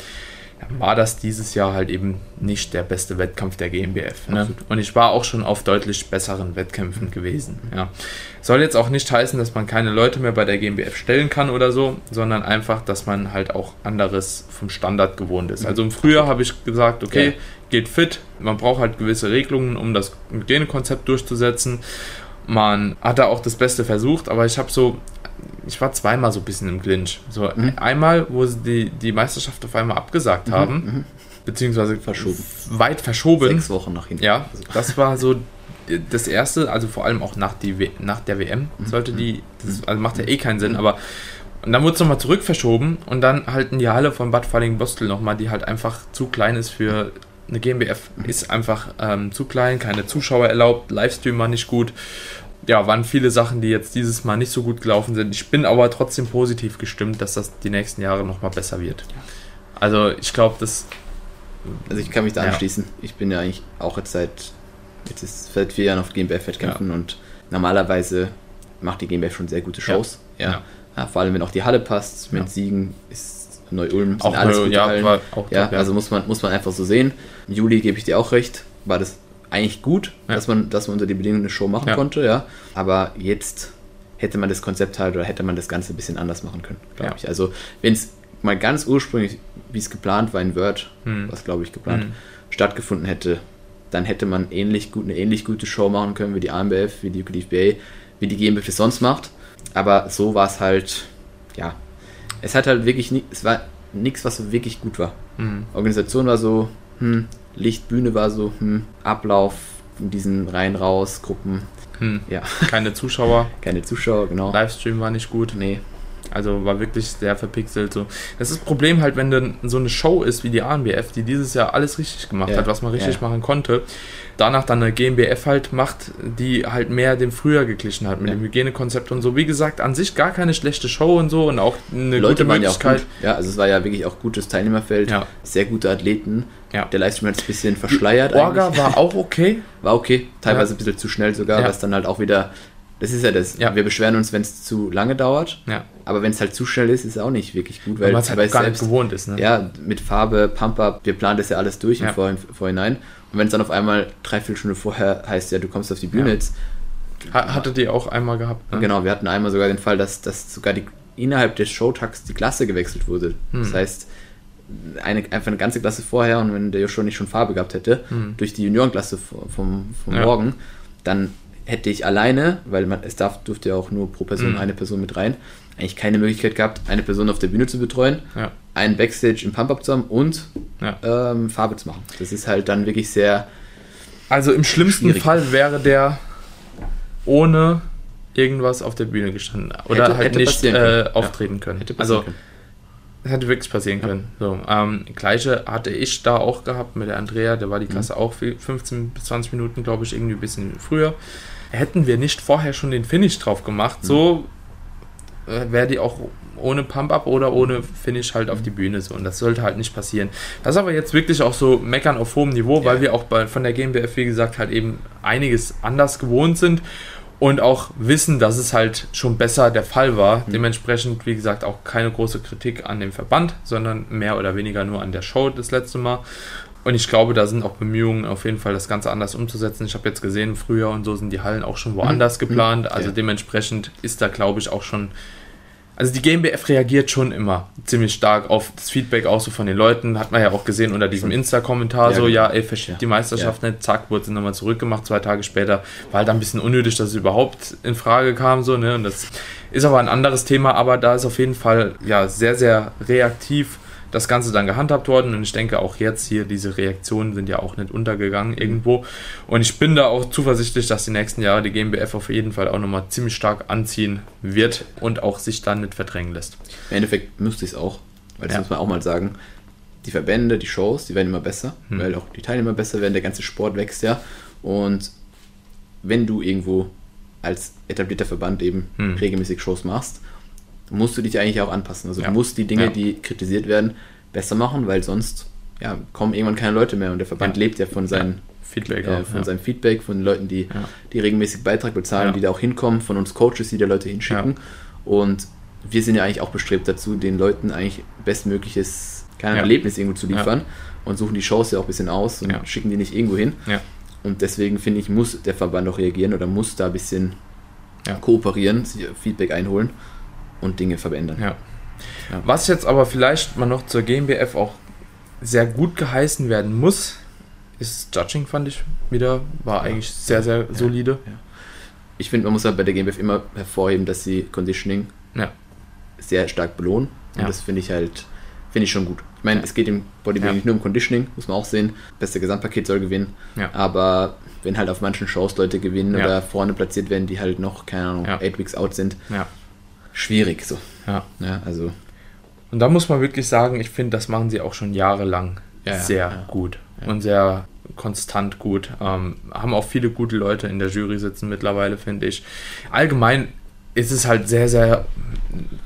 war das dieses Jahr halt eben nicht der beste Wettkampf der GmbF. Ne? Und ich war auch schon auf deutlich besseren Wettkämpfen gewesen. Ja. Soll jetzt auch nicht heißen, dass man keine Leute mehr bei der GmbF stellen kann oder so, sondern einfach, dass man halt auch anderes vom Standard gewohnt ist. Also im Frühjahr habe ich gesagt, okay, ja. geht fit, man braucht halt gewisse Regelungen, um das Hygienekonzept durchzusetzen. Man hat da auch das Beste versucht, aber ich habe so ich war zweimal so ein bisschen im Clinch. So mhm. einmal, wo sie die, die Meisterschaft auf einmal abgesagt mhm. haben, mhm. beziehungsweise verschoben. weit verschoben. Sechs Wochen nach hinten. Ja, das war so das erste, also vor allem auch nach, die, nach der WM mhm. sollte die, das also macht ja eh keinen Sinn, mhm. aber und dann wurde es nochmal zurück verschoben und dann halt in die Halle von Bad Falling-Bostel nochmal, die halt einfach zu klein ist für eine GmbF. Ist einfach ähm, zu klein, keine Zuschauer erlaubt, Livestream war nicht gut ja, waren viele Sachen, die jetzt dieses Mal nicht so gut gelaufen sind. Ich bin aber trotzdem positiv gestimmt, dass das die nächsten Jahre nochmal besser wird. Also ich glaube, das. Also ich kann mich da ja. anschließen. Ich bin ja eigentlich auch jetzt seit, jetzt ist seit vier Jahren auf GmbF-Wettkämpfen ja. und normalerweise macht die GmbF schon sehr gute Shows. Ja. ja. vor allem wenn auch die Halle passt, mit Siegen ist Neu-Ulm, sind alles gute ja, Hallen. Auch ja, also muss man, muss man einfach so sehen. Im Juli gebe ich dir auch recht, war das eigentlich gut, ja. dass, man, dass man unter die Bedingungen eine Show machen ja. konnte, ja. Aber jetzt hätte man das Konzept halt oder hätte man das Ganze ein bisschen anders machen können, glaube ich. Also, wenn es mal ganz ursprünglich, wie es geplant war in Word, hm. was glaube ich geplant, hm. stattgefunden hätte, dann hätte man ähnlich gut, eine ähnlich gute Show machen können wie die AMBF, wie die UKDFBA, wie die GmbF es sonst macht. Aber so war es halt, ja, es hat halt wirklich, nie, es war nichts, was so wirklich gut war. Mhm. Organisation war so, hm, Lichtbühne war so, hm, Ablauf in diesen rein raus Gruppen. Hm. Ja. Keine Zuschauer. Keine Zuschauer, genau. Livestream war nicht gut. Nee. Also war wirklich sehr verpixelt. So. Das ist das Problem halt, wenn dann so eine Show ist wie die ANBF, die dieses Jahr alles richtig gemacht ja. hat, was man richtig ja. machen konnte, danach dann eine GmbF halt macht, die halt mehr dem früher geglichen hat mit ja. dem Hygienekonzept und so. Wie gesagt, an sich gar keine schlechte Show und so und auch eine Leute gute Möglichkeit. Ja, ja, also es war ja wirklich auch gutes Teilnehmerfeld, sehr gute Athleten. Ja. Der Livestream hat es ein bisschen verschleiert. Orga war auch okay. War okay, teilweise ein bisschen zu schnell sogar, was dann halt auch wieder das ist ja das. Ja. Wir beschweren uns, wenn es zu lange dauert. Ja. Aber wenn es halt zu schnell ist, ist es auch nicht wirklich gut, weil es halt gar selbst, nicht gewohnt ist. Ne? Ja, mit Farbe, Pump-Up, wir planen das ja alles durch ja. im Vorhin, Vorhinein. Und wenn es dann auf einmal drei, vier Stunden vorher heißt, ja, du kommst auf die Bühne ja. jetzt. Hattet ihr auch einmal gehabt? Ne? Genau, wir hatten einmal sogar den Fall, dass, dass sogar die, innerhalb des Showtags die Klasse gewechselt wurde. Hm. Das heißt, eine, einfach eine ganze Klasse vorher und wenn der Joshua nicht schon Farbe gehabt hätte, hm. durch die Juniorenklasse vom, vom ja. Morgen, dann hätte ich alleine, weil man, es darf, durfte ja auch nur pro Person mhm. eine Person mit rein, eigentlich keine Möglichkeit gehabt, eine Person auf der Bühne zu betreuen, ja. einen Backstage im Pump-Up zu haben und ja. ähm, Farbe zu machen. Das ist halt dann wirklich sehr. Also im schlimmsten schwierig. Fall wäre der ohne irgendwas auf der Bühne gestanden oder hätte, halt hätte nicht äh, auftreten ja. können. also können. Hätte wirklich passieren können. So, ähm, gleiche hatte ich da auch gehabt mit der Andrea, der war die Klasse mhm. auch 15 bis 20 Minuten, glaube ich, irgendwie ein bisschen früher. Hätten wir nicht vorher schon den Finish drauf gemacht, mhm. so äh, wäre die auch ohne Pump-Up oder ohne Finish halt auf die Bühne so. Und das sollte halt nicht passieren. Das ist aber jetzt wirklich auch so meckern auf hohem Niveau, ja. weil wir auch bei, von der GmbF, wie gesagt, halt eben einiges anders gewohnt sind und auch wissen, dass es halt schon besser der Fall war. Mhm. Dementsprechend, wie gesagt, auch keine große Kritik an dem Verband, sondern mehr oder weniger nur an der Show das letzte Mal. Und ich glaube, da sind auch Bemühungen, auf jeden Fall das Ganze anders umzusetzen. Ich habe jetzt gesehen, früher und so sind die Hallen auch schon woanders mhm. geplant. Also ja. dementsprechend ist da, glaube ich, auch schon also die GmbF reagiert schon immer ziemlich stark auf das Feedback auch so von den Leuten. Hat man ja auch gesehen unter diesem Insta-Kommentar ja, so, ja, ey, verschiebt ja. die Meisterschaft ja. nicht, zack, wurde sie nochmal zurückgemacht, zwei Tage später. War halt ein bisschen unnötig, dass es überhaupt in Frage kam, so, ne, und das ist aber ein anderes Thema, aber da ist auf jeden Fall, ja, sehr, sehr reaktiv das Ganze dann gehandhabt worden und ich denke auch jetzt hier, diese Reaktionen sind ja auch nicht untergegangen irgendwo und ich bin da auch zuversichtlich, dass die nächsten Jahre die GmbF auf jeden Fall auch nochmal ziemlich stark anziehen wird und auch sich dann nicht verdrängen lässt. Im Endeffekt müsste ich es auch, weil das ja. muss man auch mal sagen, die Verbände, die Shows, die werden immer besser, hm. weil auch die Teilnehmer besser werden, der ganze Sport wächst ja und wenn du irgendwo als etablierter Verband eben hm. regelmäßig Shows machst, musst du dich eigentlich auch anpassen. Also ja. du musst die Dinge, ja. die kritisiert werden, besser machen, weil sonst ja, kommen irgendwann keine Leute mehr und der Verband ja. lebt ja von seinen Feedback, äh, von seinem Feedback, von den Leuten, die, die regelmäßig Beitrag bezahlen, die da auch hinkommen, von uns Coaches, die da Leute hinschicken. Und wir sind ja eigentlich auch bestrebt dazu, den Leuten eigentlich bestmögliches keine Erlebnis irgendwo zu liefern und suchen die Shows ja auch ein bisschen aus und schicken die nicht irgendwo hin. Und deswegen finde ich, muss der Verband auch reagieren oder muss da ein bisschen kooperieren, Feedback einholen und Dinge verändern. Ja. ja. Was jetzt aber vielleicht mal noch zur GmbF auch sehr gut geheißen werden muss, ist Judging, fand ich wieder, war ja. eigentlich sehr, sehr ja. solide. Ich finde, man muss halt bei der GmbF immer hervorheben, dass sie Conditioning sehr stark belohnen. Und das finde ich halt, finde ich schon gut. Ich meine, es geht im Bodybuilding nicht nur um Conditioning, muss man auch sehen. Beste Gesamtpaket soll gewinnen. Aber wenn halt auf manchen Shows Leute gewinnen oder vorne platziert werden, die halt noch, keine Ahnung, 8 Weeks out sind, schwierig so. Ja. ja. Also. Und da muss man wirklich sagen, ich finde, das machen sie auch schon jahrelang ja, sehr ja, gut und sehr konstant gut. Ähm, haben auch viele gute Leute in der Jury sitzen mittlerweile, finde ich. Allgemein ist es halt sehr, sehr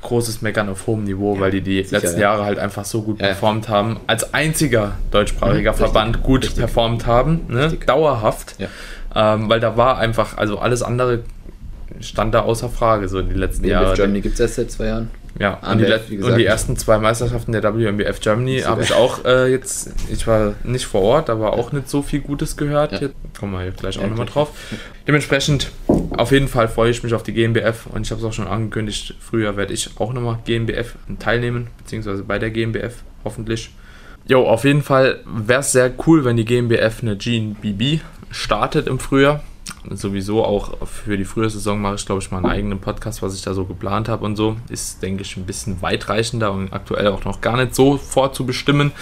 großes Meckern auf hohem Niveau, weil die die sicher, letzten Jahre halt einfach so gut performt haben. Als einziger deutschsprachiger mhm, Verband gut richtig. performt haben, ne? dauerhaft. Ähm, weil da war einfach, also alles andere stand da außer Frage, so in den letzten WMBF Jahren. Germany gibt es erst seit zwei Jahren. Ja, und die, und die, ersten zwei Meisterschaften der WMBF Germany habe ich auch äh, jetzt, ich war nicht vor Ort, aber auch nicht so viel Gutes gehört. Ja. Jetzt kommen wir gleich auch ja, nochmal drauf. Dementsprechend, auf jeden Fall freue ich mich auf die GmbF und ich habe es auch schon angekündigt, früher werde ich auch nochmal GmbF teilnehmen, beziehungsweise bei der GmbF hoffentlich. Jo, auf jeden Fall wäre es sehr cool, wenn die GmbF eine GNBB startet im Frühjahr sowieso auch für die frühe Saison mache ich, glaube ich, mal einen eigenen Podcast, was ich da so geplant habe und so. Ist, denke ich, ein bisschen weitreichender und aktuell auch noch gar nicht so vorzubestimmen.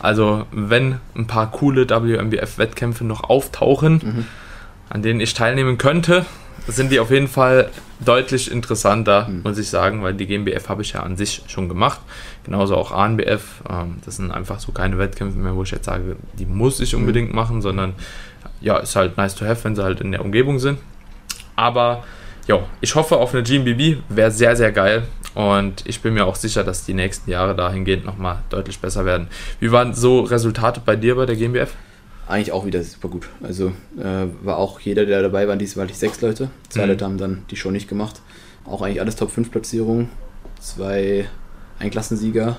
Also, wenn ein paar coole WMBF-Wettkämpfe noch auftauchen, mhm. an denen ich teilnehmen könnte, sind die auf jeden Fall deutlich interessanter, mhm. muss ich sagen, weil die GmbF habe ich ja an sich schon gemacht. Genauso auch ANBF. Ähm, das sind einfach so keine Wettkämpfe mehr, wo ich jetzt sage, die muss ich mhm. unbedingt machen, sondern ja, ist halt nice to have, wenn sie halt in der Umgebung sind. Aber ja, ich hoffe auf eine GmbB, wäre sehr, sehr geil. Und ich bin mir auch sicher, dass die nächsten Jahre dahingehend nochmal deutlich besser werden. Wie waren so Resultate bei dir bei der GmbF? Eigentlich auch wieder super gut. Also äh, war auch jeder, der dabei war, diesmal die sechs Leute. Zwei mhm. Leute haben dann die Show nicht gemacht. Auch eigentlich alles Top 5 Platzierungen. Zwei Einklassensieger,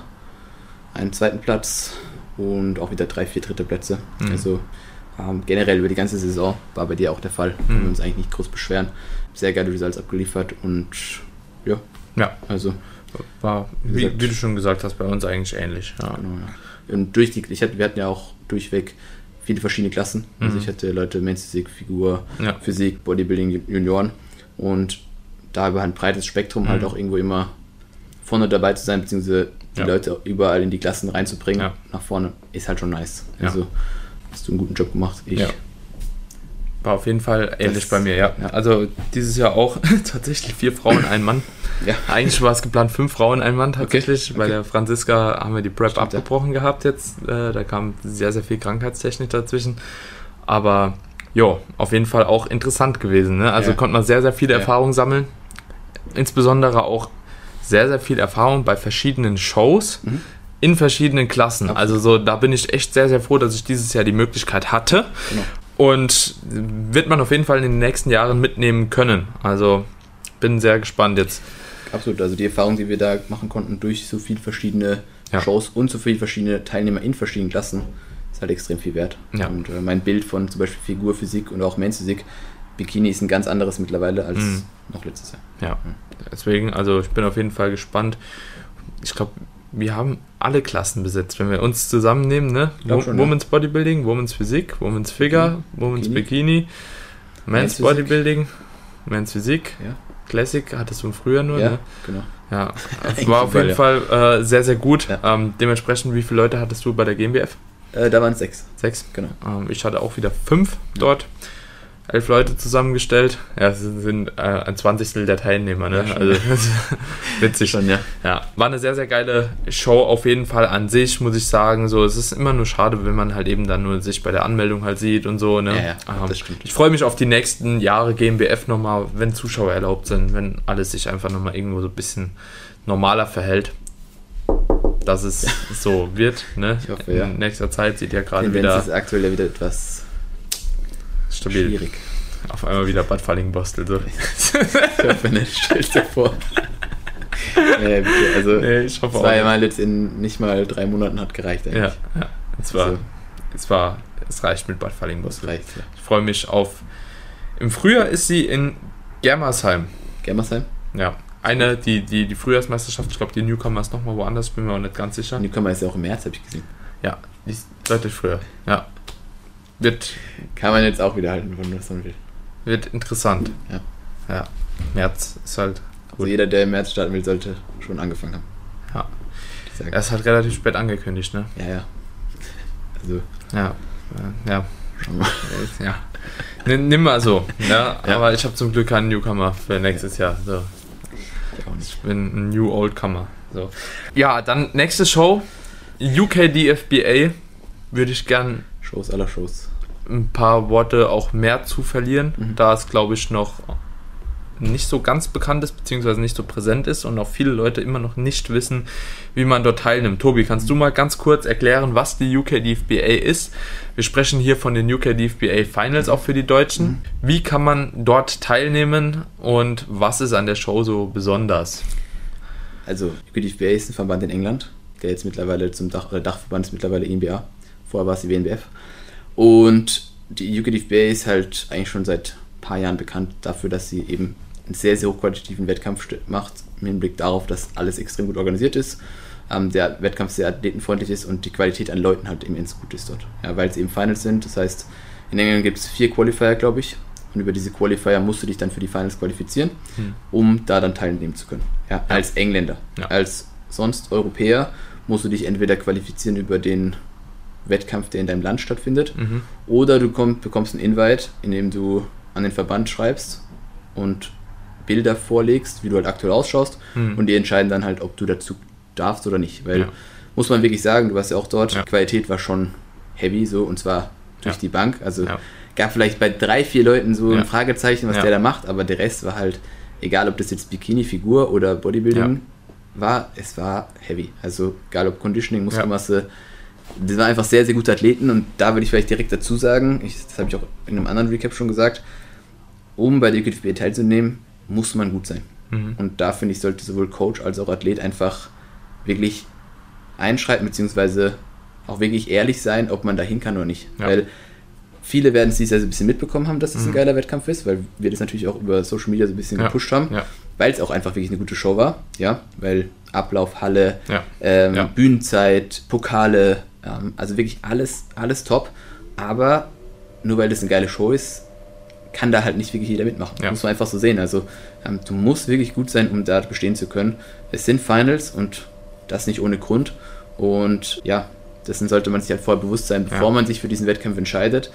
einen zweiten Platz und auch wieder drei, vier dritte Plätze. Mhm. Also ähm, generell über die ganze Saison war bei dir auch der Fall. Mhm. Wir uns eigentlich nicht groß beschweren. Sehr geile Results abgeliefert und ja. Ja. Also. War, wie, wie, du schon gesagt hast, bei uns eigentlich ähnlich. Ja. Genau, ja. Und durch die, ich hatte, wir hatten ja auch durchweg viele verschiedene Klassen. Also mhm. Also ich hatte Leute Men's Physik, Figur, ja. Physik, Bodybuilding, Junioren und da über ein breites Spektrum halt mhm. halt auch irgendwo immer vorne dabei zu sein, beziehungsweise die. Leute überall in die Klassen reinzubringen, nach vorne, ist halt schon nice. Also hast du einen guten Job gemacht. Ich ja. War auf jeden Fall ähnlich das, bei mir, ja. ja. Also dieses Jahr auch tatsächlich vier Frauen, ein Mann. ja. Eigentlich war es geplant fünf Frauen, ein Mann tatsächlich. Okay. Bei der Franziska haben wir die Prep Stimmt, abgebrochen ja. gehabt jetzt. Äh, da kam sehr, sehr viel Krankheitstechnik dazwischen. Aber ja, auf jeden Fall auch interessant gewesen. Ne? Also ja. konnte man sehr, sehr viele Erfahrungen sammeln. Insbesondere auch sehr, sehr viel Erfahrung bei verschiedenen Shows. Mhm in verschiedenen Klassen. Absolut. Also so, da bin ich echt sehr, sehr froh, dass ich dieses Jahr die Möglichkeit hatte. Genau. Und wird man auf jeden Fall in den nächsten Jahren mitnehmen können. Also bin sehr gespannt jetzt. Absolut, also die Erfahrung, die wir da machen konnten durch so viele verschiedene ja. Shows und so viele verschiedene Teilnehmer in verschiedenen Klassen, ist halt extrem viel wert. Ja. Und äh, mein Bild von zum Beispiel Figurphysik und auch Men's Bikini ist ein ganz anderes mittlerweile als mhm. noch letztes Jahr. Ja, deswegen, also ich bin auf jeden Fall gespannt. Ich glaube, wir haben alle Klassen besetzt, wenn wir uns zusammennehmen, ne? Schon, Women's ja. Bodybuilding, Women's Physik, Women's Figure, mhm. Women's Bikini, Bikini Men's, Bodybuilding, Men's Physik, ja. Classic hattest du früher nur, ja, ne? genau. Ja, es war auf jeden ja. Fall äh, sehr, sehr gut. Ähm, dementsprechend, wie viele Leute hattest du bei der GmbF? Äh, da waren es sechs. Sechs? Genau. Ähm, ich hatte auch wieder fünf dort elf Leute zusammengestellt. Ja, es sind äh, ein Zwanzigstel der Teilnehmer. Ne? Ja, also witzig. Schon, ja. ja. War eine sehr, sehr geile Show auf jeden Fall an sich, muss ich sagen. So, es ist immer nur schade, wenn man halt eben dann nur sich bei der Anmeldung halt sieht und so. Ne? Ja, ja, ähm, das stimmt. Ich freue mich auf die nächsten Jahre GmbF nochmal, wenn Zuschauer erlaubt sind, wenn alles sich einfach nochmal irgendwo so ein bisschen normaler verhält dass es so wird. Ne? Ich hoffe, in ja. nächster Zeit sieht ja gerade wieder. ist aktuell ja wieder etwas Stabil. Schwierig. Auf einmal wieder Bad Fallingbostel. So. ich hoffe nicht, stell dir vor. nee, also, nee, ich hoffe zwei. Mal jetzt in nicht mal drei Monaten hat gereicht eigentlich. Ja, ja. Es war, also, es war, es reicht mit Bad Fallingbostel. Reicht, ja. Ich freue mich auf. Im Frühjahr ist sie in Germersheim. Germersheim? Ja. Eine, die, die, die Frühjahrsmeisterschaft, ich glaube, die Newcomer ist nochmal woanders, bin mir auch nicht ganz sicher. Die Newcomer ist ja auch im März, habe ich gesehen. Ja, die ist deutlich früher. Ja. Wird. Kann man jetzt auch wieder halten, von was man will. Wird interessant. Ja. Ja. März ist halt. Gut. Also jeder, der im März starten will, sollte schon angefangen haben. Ja. Er ist halt relativ spät angekündigt, ne? Ja, ja. Also. Ja. Ja. Schon mal. Ja. Nimm mal so. Ja, ja. Aber ich habe zum Glück keinen Newcomer für nächstes Jahr. So. Ich, bin ein New Oldcomer. So. Ja, dann nächste Show. UK DFBA würde ich gern Shows aller Shows. Ein paar Worte auch mehr zu verlieren, mhm. da es, glaube ich, noch nicht so ganz bekannt ist, beziehungsweise nicht so präsent ist und auch viele Leute immer noch nicht wissen, wie man dort teilnimmt. Tobi, kannst du mal ganz kurz erklären, was die UK DFBA ist? Wir sprechen hier von den UK DFBA Finals auch für die Deutschen. Mhm. Wie kann man dort teilnehmen und was ist an der Show so besonders? Also, UK DFBA ist ein Verband in England, der jetzt mittlerweile zum Dach, Dachverband ist mittlerweile EMBA. Vorher war es die WNBF. Und die UKDFB ist halt eigentlich schon seit ein paar Jahren bekannt dafür, dass sie eben einen sehr, sehr hochqualitativen Wettkampf macht, im Hinblick darauf, dass alles extrem gut organisiert ist, ähm, der Wettkampf sehr athletenfreundlich ist und die Qualität an Leuten halt immens gut ist dort. Ja, weil es eben Finals sind, das heißt, in England gibt es vier Qualifier, glaube ich, und über diese Qualifier musst du dich dann für die Finals qualifizieren, hm. um da dann teilnehmen zu können. Ja, ja. Als Engländer. Ja. Als sonst Europäer musst du dich entweder qualifizieren über den Wettkampf, der in deinem Land stattfindet. Mhm. Oder du komm, bekommst einen Invite, in dem du an den Verband schreibst und Bilder vorlegst, wie du halt aktuell ausschaust. Mhm. Und die entscheiden dann halt, ob du dazu darfst oder nicht. Weil, ja. muss man wirklich sagen, du warst ja auch dort, ja. Qualität war schon heavy, so, und zwar durch ja. die Bank. Also gab vielleicht bei drei, vier Leuten so ein Fragezeichen, was der da macht, aber der Rest war halt, egal ob das jetzt Bikini-Figur oder Bodybuilding war, es war heavy. Also egal ob Conditioning, Muskelmasse, das waren einfach sehr, sehr gute Athleten und da würde ich vielleicht direkt dazu sagen, ich, das habe ich auch in einem anderen Recap schon gesagt, um bei der EQTB teilzunehmen, muss man gut sein. Mhm. Und da finde ich, sollte sowohl Coach als auch Athlet einfach wirklich einschreiten, beziehungsweise auch wirklich ehrlich sein, ob man dahin kann oder nicht. Ja. Weil viele werden es dieses Jahr so ein bisschen mitbekommen haben, dass es mhm. ein geiler Wettkampf ist, weil wir das natürlich auch über Social Media so ein bisschen ja. gepusht haben, ja. weil es auch einfach wirklich eine gute Show war, ja, weil Ablauf, Halle, ähm, Bühnenzeit, Pokale, ähm, also wirklich alles, alles top. Aber nur weil das eine geile Show ist, kann da halt nicht wirklich jeder mitmachen. Ja. Muss man einfach so sehen. Also ähm, du musst wirklich gut sein, um da bestehen zu können. Es sind Finals und das nicht ohne Grund. Und ja, dessen sollte man sich halt vorher bewusst sein, bevor ja. man sich für diesen Wettkampf entscheidet,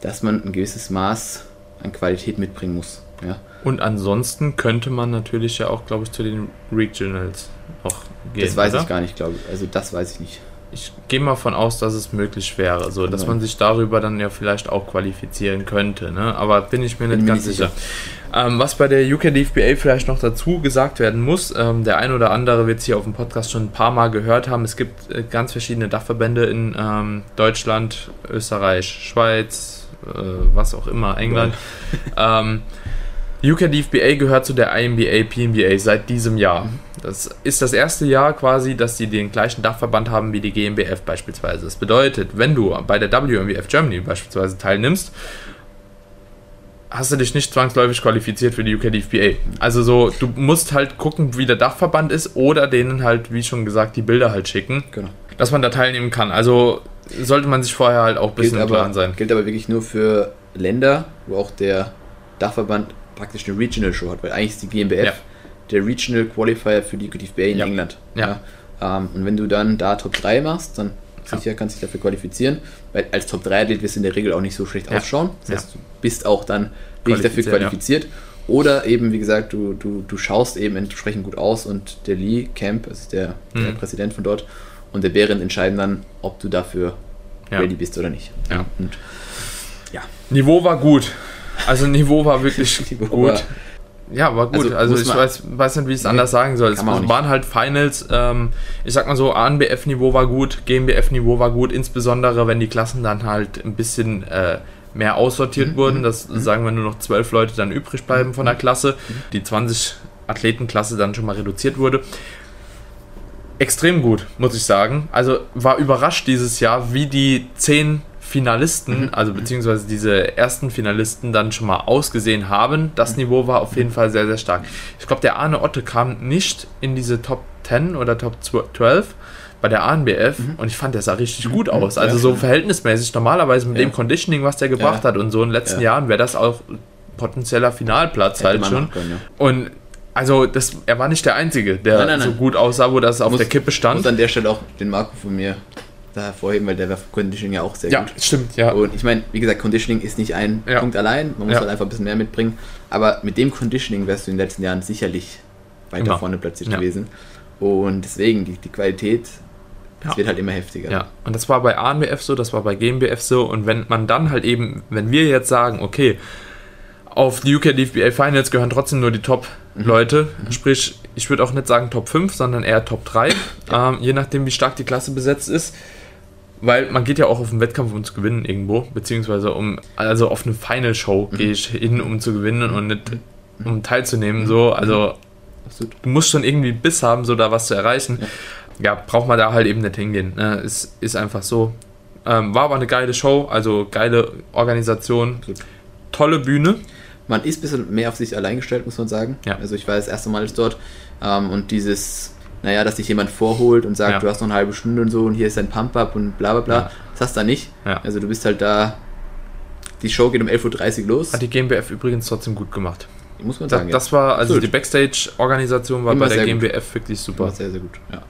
dass man ein gewisses Maß an Qualität mitbringen muss. Ja. Und ansonsten könnte man natürlich ja auch, glaube ich, zu den Regionals noch gehen. Das weiß oder? ich gar nicht, glaube ich. Also das weiß ich nicht. Ich gehe mal von aus, dass es möglich wäre, so dass man sich darüber dann ja vielleicht auch qualifizieren könnte, ne? aber bin ich mir bin nicht ganz sicher. sicher. Ähm, was bei der UK DFBA vielleicht noch dazu gesagt werden muss, ähm, der ein oder andere wird es hier auf dem Podcast schon ein paar Mal gehört haben, es gibt äh, ganz verschiedene Dachverbände in ähm, Deutschland, Österreich, Schweiz, äh, was auch immer, England. Ja. Ähm, UK DFBA gehört zu der INBA PNBA seit diesem Jahr. Das ist das erste Jahr quasi, dass sie den gleichen Dachverband haben wie die GmbF beispielsweise. Das bedeutet, wenn du bei der WMBF Germany beispielsweise teilnimmst, hast du dich nicht zwangsläufig qualifiziert für die UK DFBA. Also so, du musst halt gucken, wie der Dachverband ist oder denen halt, wie schon gesagt, die Bilder halt schicken, genau. dass man da teilnehmen kann. Also sollte man sich vorher halt auch ein bisschen gilt im Plan sein. Gilt aber wirklich nur für Länder, wo auch der Dachverband praktisch eine Regional Show hat, weil eigentlich ist die GmbF ja. Der Regional Qualifier für die QTFBA in ja. England. Ja. Ähm, und wenn du dann da Top 3 machst, dann sicher kannst du dich dafür qualifizieren, weil als Top 3 Athlet wirst du in der Regel auch nicht so schlecht ausschauen. Das heißt, du bist auch dann wirklich dafür qualifiziert. Oder eben, wie gesagt, du, du, du schaust eben entsprechend gut aus und der Lee Camp, das ist der, mhm. der Präsident von dort, und der Bären entscheiden dann, ob du dafür ready bist oder nicht. Ja. Und, ja. Niveau war gut. Also Niveau war wirklich gut. Ja, war gut. Also, also ich weiß, weiß nicht, wie ich es nee, anders sagen soll. Es waren halt Finals. Ähm, ich sag mal so, ANBF-Niveau war gut, GmbF-Niveau war gut, insbesondere wenn die Klassen dann halt ein bisschen äh, mehr aussortiert mhm, wurden, mhm, dass mhm. sagen wir nur noch zwölf Leute dann übrig bleiben von der mhm. Klasse, die 20 Athletenklasse dann schon mal reduziert wurde. Extrem gut, muss ich sagen. Also war überrascht dieses Jahr, wie die zehn Finalisten, mhm. also beziehungsweise diese ersten Finalisten dann schon mal ausgesehen haben. Das mhm. Niveau war auf jeden Fall sehr, sehr stark. Ich glaube, der Arne Otte kam nicht in diese Top 10 oder Top 12 bei der ANBF mhm. und ich fand, der sah richtig gut aus. Also ja, so verhältnismäßig. Normalerweise mit ja. dem Conditioning, was der gebracht ja. hat und so in den letzten Jahren wäre das auch potenzieller Finalplatz Hätte halt schon. Können, und also das, er war nicht der Einzige, der nein, nein, nein. so gut aussah, wo das auf muss, der Kippe stand. Und an der Stelle auch den Marco von mir da hervorheben, weil der war Conditioning ja auch sehr ja, gut. Ja, stimmt, ja. Und ich meine, wie gesagt, Conditioning ist nicht ein ja. Punkt allein, man muss ja. halt einfach ein bisschen mehr mitbringen. Aber mit dem Conditioning wärst du in den letzten Jahren sicherlich weiter Immer. vorne platziert gewesen. Und deswegen, die, die Qualität, das wird halt immer heftiger. Ja, und das war bei ANBF so, das war bei GmbF so. Und wenn man dann halt eben, wenn wir jetzt sagen, okay, auf die UK DFBA Finals gehören trotzdem nur die Top-Leute. Mhm. Sprich, ich würde auch nicht sagen Top 5, sondern eher Top 3. Ja. Ähm, je nachdem, wie stark die Klasse besetzt ist. Weil man geht ja auch auf den Wettkampf, um zu gewinnen irgendwo, beziehungsweise um, also auf eine Final Show mhm. gehe ich hin, um zu gewinnen und nicht um teilzunehmen. So, also Absolut. du musst schon irgendwie Biss haben, so da was zu erreichen. Ja, ja braucht man da halt eben nicht hingehen. Ne? Ist, ist einfach so. Ähm, war aber eine geile Show, also geile Organisation, Absolut. tolle Bühne. Man ist ein bisschen mehr auf sich allein gestellt, muss man sagen. Ja. Also ich war das erste Mal dort ähm, und dieses naja, dass dich jemand vorholt und sagt, ja. du hast noch eine halbe Stunde und so und hier ist dein Pump-Up und bla bla bla. Ja. Das hast du da nicht. Ja. Also du bist halt da, die Show geht um 11.30 Uhr los. Hat die GmbF übrigens trotzdem gut gemacht. Muss man sagen. Das, das war, also Absolut. die Backstage-Organisation war Immer bei der GmbF gut. wirklich super. Immer sehr, sehr gut, ja.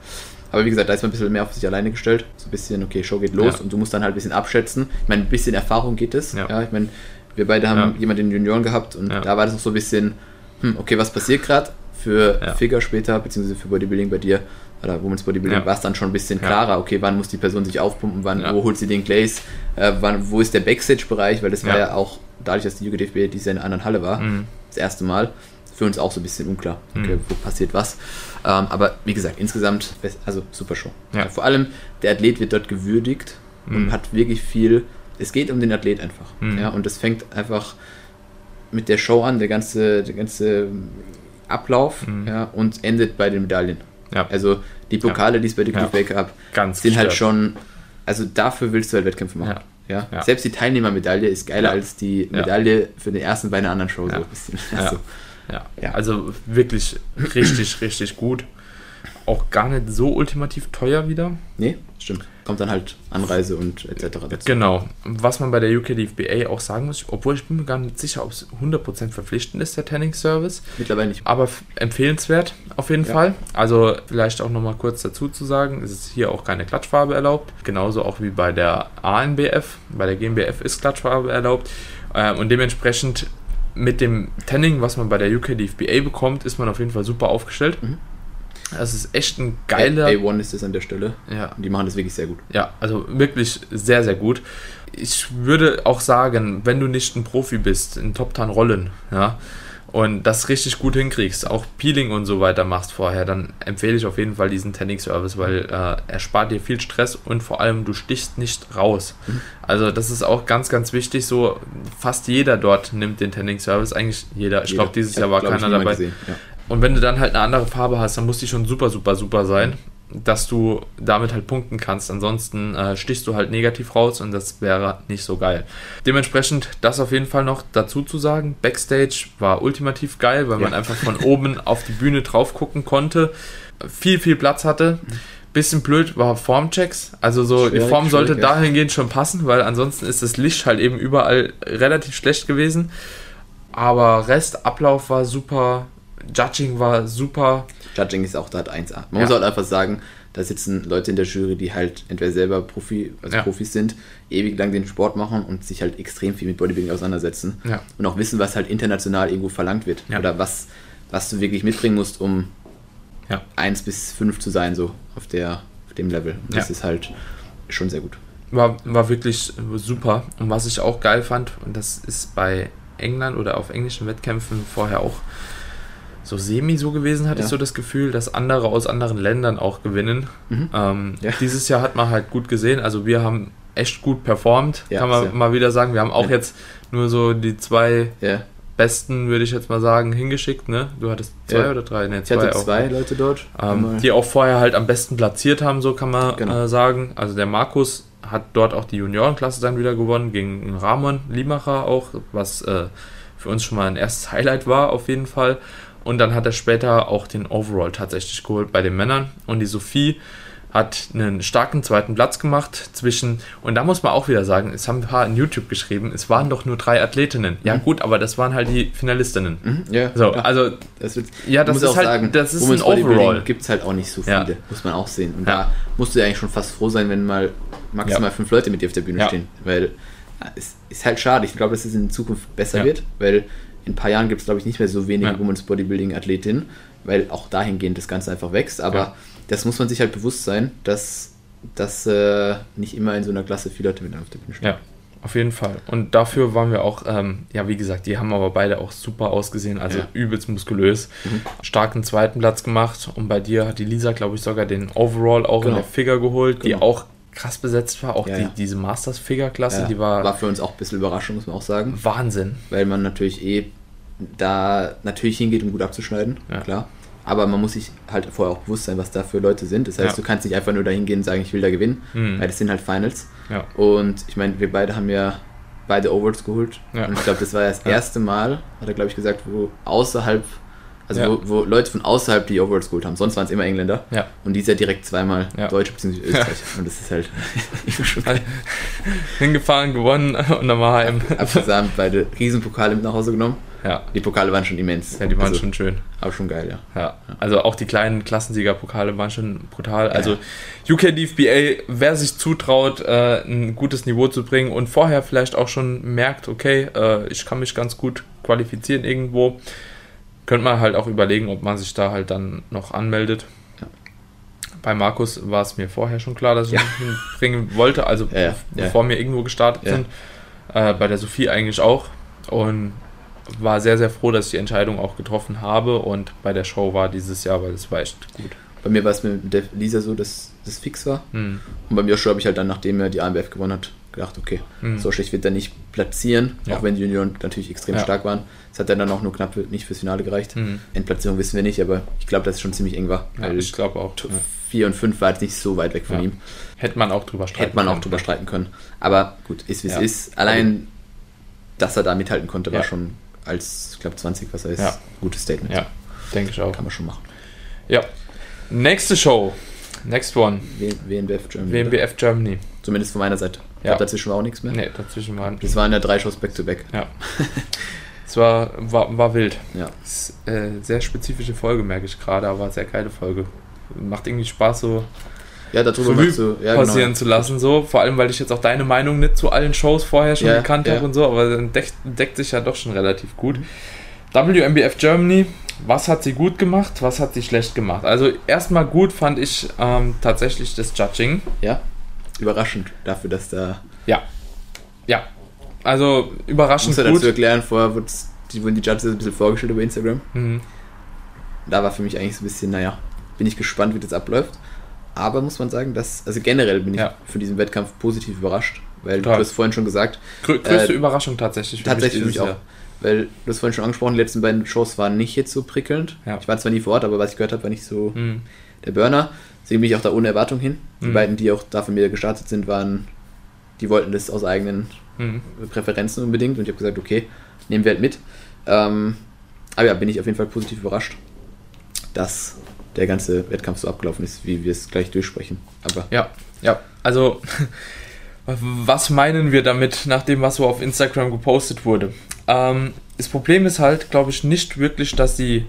Aber wie gesagt, da ist man ein bisschen mehr auf sich alleine gestellt. So ein bisschen, okay, Show geht los und du musst dann halt ein bisschen abschätzen. Ich meine, ein bisschen Erfahrung geht es. Ja. ich meine, wir beide haben jemanden in den Junioren gehabt und da war das noch so ein bisschen, hm, okay, was passiert gerade? Für ja. Figure später, beziehungsweise für Bodybuilding bei dir, oder Women's Bodybuilding, ja. war es dann schon ein bisschen klarer, okay, wann muss die Person sich aufpumpen, wann, ja. wo holt sie den Glaze, äh, wann, wo ist der Backstage-Bereich, weil das war ja auch, dadurch, dass die UGDFB dieses Jahr in einer anderen Halle war, mhm. das erste Mal, für uns auch so ein bisschen unklar, okay, mhm. wo passiert was. Ähm, aber wie gesagt, insgesamt, also super Show. vor allem, der Athlet wird dort gewürdigt mhm. und hat wirklich viel, es geht um den Athlet einfach. Mhm. Ja, und das fängt einfach mit der Show an, der ganze, der ganze Ablauf mhm. ja, und endet bei den Medaillen. Ja. Also die Pokale, ja. die es bei der ja. Cup Ganz sind halt gestört. halt schon, also dafür willst du halt Wettkämpfe machen. Ja. ja. Selbst die Teilnehmermedaille ist geiler als die Medaille für den ersten bei einer anderen Show. So ein bisschen. Also, ja. also wirklich richtig, richtig gut. Auch gar nicht so ultimativ teuer wieder. Nee, stimmt kommt dann halt Anreise und etc. dazu. Genau. Was man bei der UK DFBA auch sagen muss, obwohl ich bin mir gar nicht sicher, ob es 100% verpflichtend ist, der Tanning Service. Mittlerweile nicht. Aber empfehlenswert auf jeden ja. Fall. Also vielleicht auch nochmal kurz dazu zu sagen, es ist hier auch keine Klatschfarbe erlaubt. Genauso auch wie bei der ANBF. Bei der GmbF ist Klatschfarbe erlaubt. Ähm, und dementsprechend mit dem Tanning, was man bei der UK DFBA bekommt, ist man auf jeden Fall super aufgestellt. Mhm. Das ist echt ein geiler. A1 ist das an der Stelle. Ja. Die machen das wirklich sehr gut. Ja, also wirklich sehr, sehr gut. Ich würde auch sagen, wenn du nicht ein Profi bist, in Top 10 Rollen, ja, und das richtig gut hinkriegst, auch Peeling und so weiter machst vorher, dann empfehle ich auf jeden Fall diesen Tanning-Service, weil äh, er spart dir viel Stress und vor allem du stichst nicht raus. Mhm. Also das ist auch ganz, ganz wichtig. So fast jeder dort nimmt den Tanning-Service, eigentlich jeder. Ich glaube, dieses Jahr war keiner dabei. ja. Und wenn du dann halt eine andere Farbe hast, dann muss die schon super, super, super sein dass du damit halt punkten kannst. Ansonsten äh, stichst du halt negativ raus und das wäre nicht so geil. Dementsprechend das auf jeden Fall noch dazu zu sagen. Backstage war ultimativ geil, weil ja. man einfach von oben auf die Bühne drauf gucken konnte. Viel, viel Platz hatte. Bisschen blöd war Formchecks. Also so, schwierig, die Form sollte dahingehend schon passen, weil ansonsten ist das Licht halt eben überall relativ schlecht gewesen. Aber Rest, Ablauf war super, Judging war super. Judging ist auch da 1A. Man ja. muss halt einfach sagen, da sitzen Leute in der Jury, die halt entweder selber Profi, also ja. Profis sind, ewig lang den Sport machen und sich halt extrem viel mit Bodybuilding auseinandersetzen. Ja. Und auch wissen, was halt international irgendwo verlangt wird. Oder was, was du wirklich mitbringen musst, um ja. 1 bis 5 zu sein, so auf, der, auf dem Level. Und das ist halt schon sehr gut. War, war wirklich super. Und was ich auch geil fand, und das ist bei England oder auf englischen Wettkämpfen vorher auch so semi so gewesen, hatte ja. ich so das Gefühl, dass andere aus anderen Ländern auch gewinnen. Mhm. Ähm, ja. Dieses Jahr hat man halt gut gesehen, also wir haben echt gut performt, ja, kann man sehr. mal wieder sagen. Wir haben auch jetzt nur so die zwei besten, würde ich jetzt mal sagen, hingeschickt. Ne? Du hattest zwei oder drei? Ne, zwei ich hatte auch. zwei Leute dort. Ähm, die auch vorher halt am besten platziert haben, so kann man genau. äh, sagen. Also der Markus hat dort auch die Juniorenklasse dann wieder gewonnen, gegen Ramon Limacher auch, was äh, für uns schon mal ein erstes Highlight war auf jeden Fall. Und dann hat er später auch den Overall tatsächlich geholt bei den Männern. Und die Sophie hat einen starken zweiten Platz gemacht zwischen, und da muss man auch wieder sagen, es haben ein paar in YouTube geschrieben, es waren doch nur drei Athletinnen. Ja, mhm. gut, aber das waren halt die Finalistinnen. Mhm, ja, so, ja. also, das wird, ja, das ist halt, sagen, das ist ein Overall. Gibt es halt auch nicht so viele, ja. muss man auch sehen. Und da musst du ja eigentlich schon fast froh sein, wenn mal maximal fünf Leute mit dir auf der Bühne stehen, weil es ist halt schade. Ich glaube, dass es in Zukunft besser wird, weil in ein paar Jahren gibt es, glaube ich, nicht mehr so wenige ja. Women's Bodybuilding-Athletinnen, weil auch dahingehend das Ganze einfach wächst. Aber ja. das muss man sich halt bewusst sein, dass, dass äh, nicht immer in so einer Klasse viele Leute mit auf der Bühne stehen. Ja, auf jeden Fall. Und dafür waren wir auch, ähm, ja, wie gesagt, die haben aber beide auch super ausgesehen, also ja. übelst muskulös. Mhm. Starken zweiten Platz gemacht und bei dir hat die Lisa, glaube ich, sogar den Overall auch genau. in der Figure geholt, genau. die auch krass besetzt war. Auch ja, die, ja. diese Masters-Figure-Klasse, ja, die war. War für uns auch ein bisschen Überraschung, muss man auch sagen. Wahnsinn. Weil man natürlich eh da natürlich hingeht, um gut abzuschneiden, klar. Aber man muss sich halt vorher auch bewusst sein, was da für Leute sind. Das heißt, du kannst nicht einfach nur dahin gehen und sagen, ich will da gewinnen, mhm. weil das sind halt Finals. Und ich meine, wir beide haben ja beide Overs geholt. Und ich glaube, das war das erste Mal, hat er, glaube ich, gesagt, wo außerhalb also ja. wo, wo, Leute von außerhalb die Overalls geholt haben. Sonst waren es immer Engländer. Ja. Und die ist ja direkt zweimal ja. Deutsche bzw. Österreich. Und das ist halt schon Hingefahren, gewonnen und dann war heim. Abgesahnt, beide Riesenpokale mit nach Hause genommen. Ja. Die Pokale waren schon immens. Ja, die waren also, schon schön. Aber schon geil, ja. ja. Also auch die kleinen Klassensiegerpokale waren schon brutal. Also UK DFBA, wer sich zutraut, äh, ein gutes Niveau zu bringen und vorher vielleicht auch schon merkt, okay, äh, ich kann mich ganz gut qualifizieren irgendwo, könnte man halt auch überlegen, ob man sich da halt dann noch anmeldet. Ja. Bei Markus war es mir vorher schon klar, dass ich ja. ihn bringen wollte, also ja, bevor wir irgendwo gestartet sind. Äh, bei der Sophie eigentlich auch. Und war sehr, sehr froh, dass ich die Entscheidung auch getroffen habe. Und bei der Show war dieses Jahr, weil es war echt gut. Bei mir war es mit der Lisa so, dass das fix war. Mhm. Und beim Joshua habe ich halt dann, nachdem er die AMBF gewonnen hat, gedacht, okay, mhm. so schlecht wird er nicht platzieren, ja. auch wenn die Junioren natürlich extrem ja. stark waren. Es hat dann auch nur knapp nicht fürs Finale gereicht. Mhm. Endplatzierung wissen wir nicht, aber ich glaube, dass es schon ziemlich eng war. Ja, ich glaube auch. 4 und 5 war jetzt nicht so weit weg von ihm. Hätte man auch drüber streiten Hätte man können. auch drüber streiten können. Aber gut, ist wie es ist. Allein, dass er da mithalten konnte, war schon als, ich glaube, 20, was er ist, ja. gutes Statement. Ja, denke ich auch. Kann man schon machen. Ja. Nächste Show. Next one. WNBF Germany. WNBF Germany. Zumindest von meiner Seite. Ja. Glaub, dazwischen war auch nichts mehr. Nee, dazwischen waren. Das waren ja drei Shows back-to-back. Ja. es war, war, war wild. Ja. Ist, äh, sehr spezifische Folge, merke ich gerade, aber sehr geile Folge. Macht irgendwie Spaß, so ja, darüber Revue du, ja, passieren genau. zu lassen, so. Vor allem, weil ich jetzt auch deine Meinung nicht zu allen Shows vorher schon Ja, gekannt ja. habe und so, aber dann deckt, deckt sich ja doch schon relativ gut. WMBF Germany, was hat sie gut gemacht, was hat sie schlecht gemacht? Also erstmal gut fand ich ähm, tatsächlich das Judging. Ja, überraschend dafür, dass da. Ja. Ja. Also überraschend muss ja gut. dazu erklären, vorher die, wurden die Judges ein bisschen vorgestellt über Instagram. Mhm. Da war für mich eigentlich so ein bisschen, naja, bin ich gespannt, wie das abläuft. Aber muss man sagen, dass, also generell bin ich Ja. für diesen Wettkampf positiv überrascht, weil Total. du hast vorhin schon gesagt, Grö größte Äh, Überraschung tatsächlich. für tatsächlich für mich mich dieses auch, weil du hast vorhin schon angesprochen, die letzten beiden Shows waren nicht jetzt so prickelnd. Ja. Ich war zwar nie vor Ort, aber was ich gehört habe, war nicht so. Mhm. der Burner. Deswegen bin ich auch da ohne Erwartung hin. Die Mhm. beiden, die auch da von mir gestartet sind, waren, die wollten das aus eigenen Mhm. Präferenzen unbedingt und ich habe gesagt, okay, nehmen wir halt mit. Ähm, aber ja, bin ich auf jeden Fall positiv überrascht, dass der ganze Wettkampf so abgelaufen ist, wie wir es gleich durchsprechen. Aber Ja, ja. Also, was meinen wir damit, nach dem, was so auf Instagram gepostet wurde? Ähm, das Problem ist halt, glaube ich, nicht wirklich, dass sie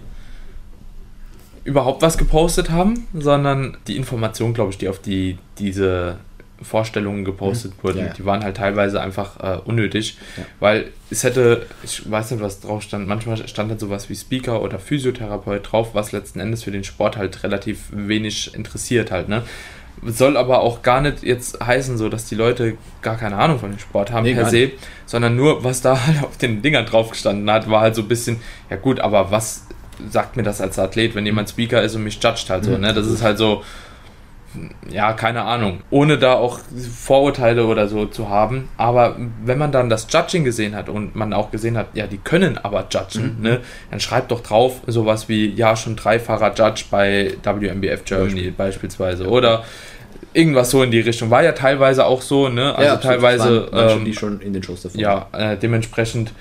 überhaupt was gepostet haben, sondern die Informationen, glaube ich, die auf die, diese Vorstellungen gepostet wurden, Ja, ja. die waren halt teilweise einfach äh, unnötig, Ja. weil es hätte, ich weiß nicht, was drauf stand, manchmal stand halt sowas wie Speaker oder Physiotherapeut drauf, was letzten Endes für den Sport halt relativ wenig interessiert halt, ne? Soll aber auch gar nicht jetzt heißen, so dass die Leute gar keine Ahnung von dem Sport haben Nee, per se, sondern nur, was da halt auf den Dingern drauf gestanden hat, war halt so ein bisschen, ja gut, aber was sagt mir das als Athlet, wenn jemand Speaker ist und mich judgt halt so, Mhm. ne? Das ist halt so, ja, keine Ahnung. Ohne da auch Vorurteile oder so zu haben. Aber wenn man dann das Judging gesehen hat und man auch gesehen hat, ja, die können aber judgen, Mhm. ne, dann schreibt doch drauf sowas wie, ja, schon dreifacher Judge bei WMBF Germany beispielsweise. Oder irgendwas so in die Richtung. War ja teilweise auch so, ne? Also absolut. teilweise. waren ähm, die schon in den Shows davor. ja, äh, dementsprechend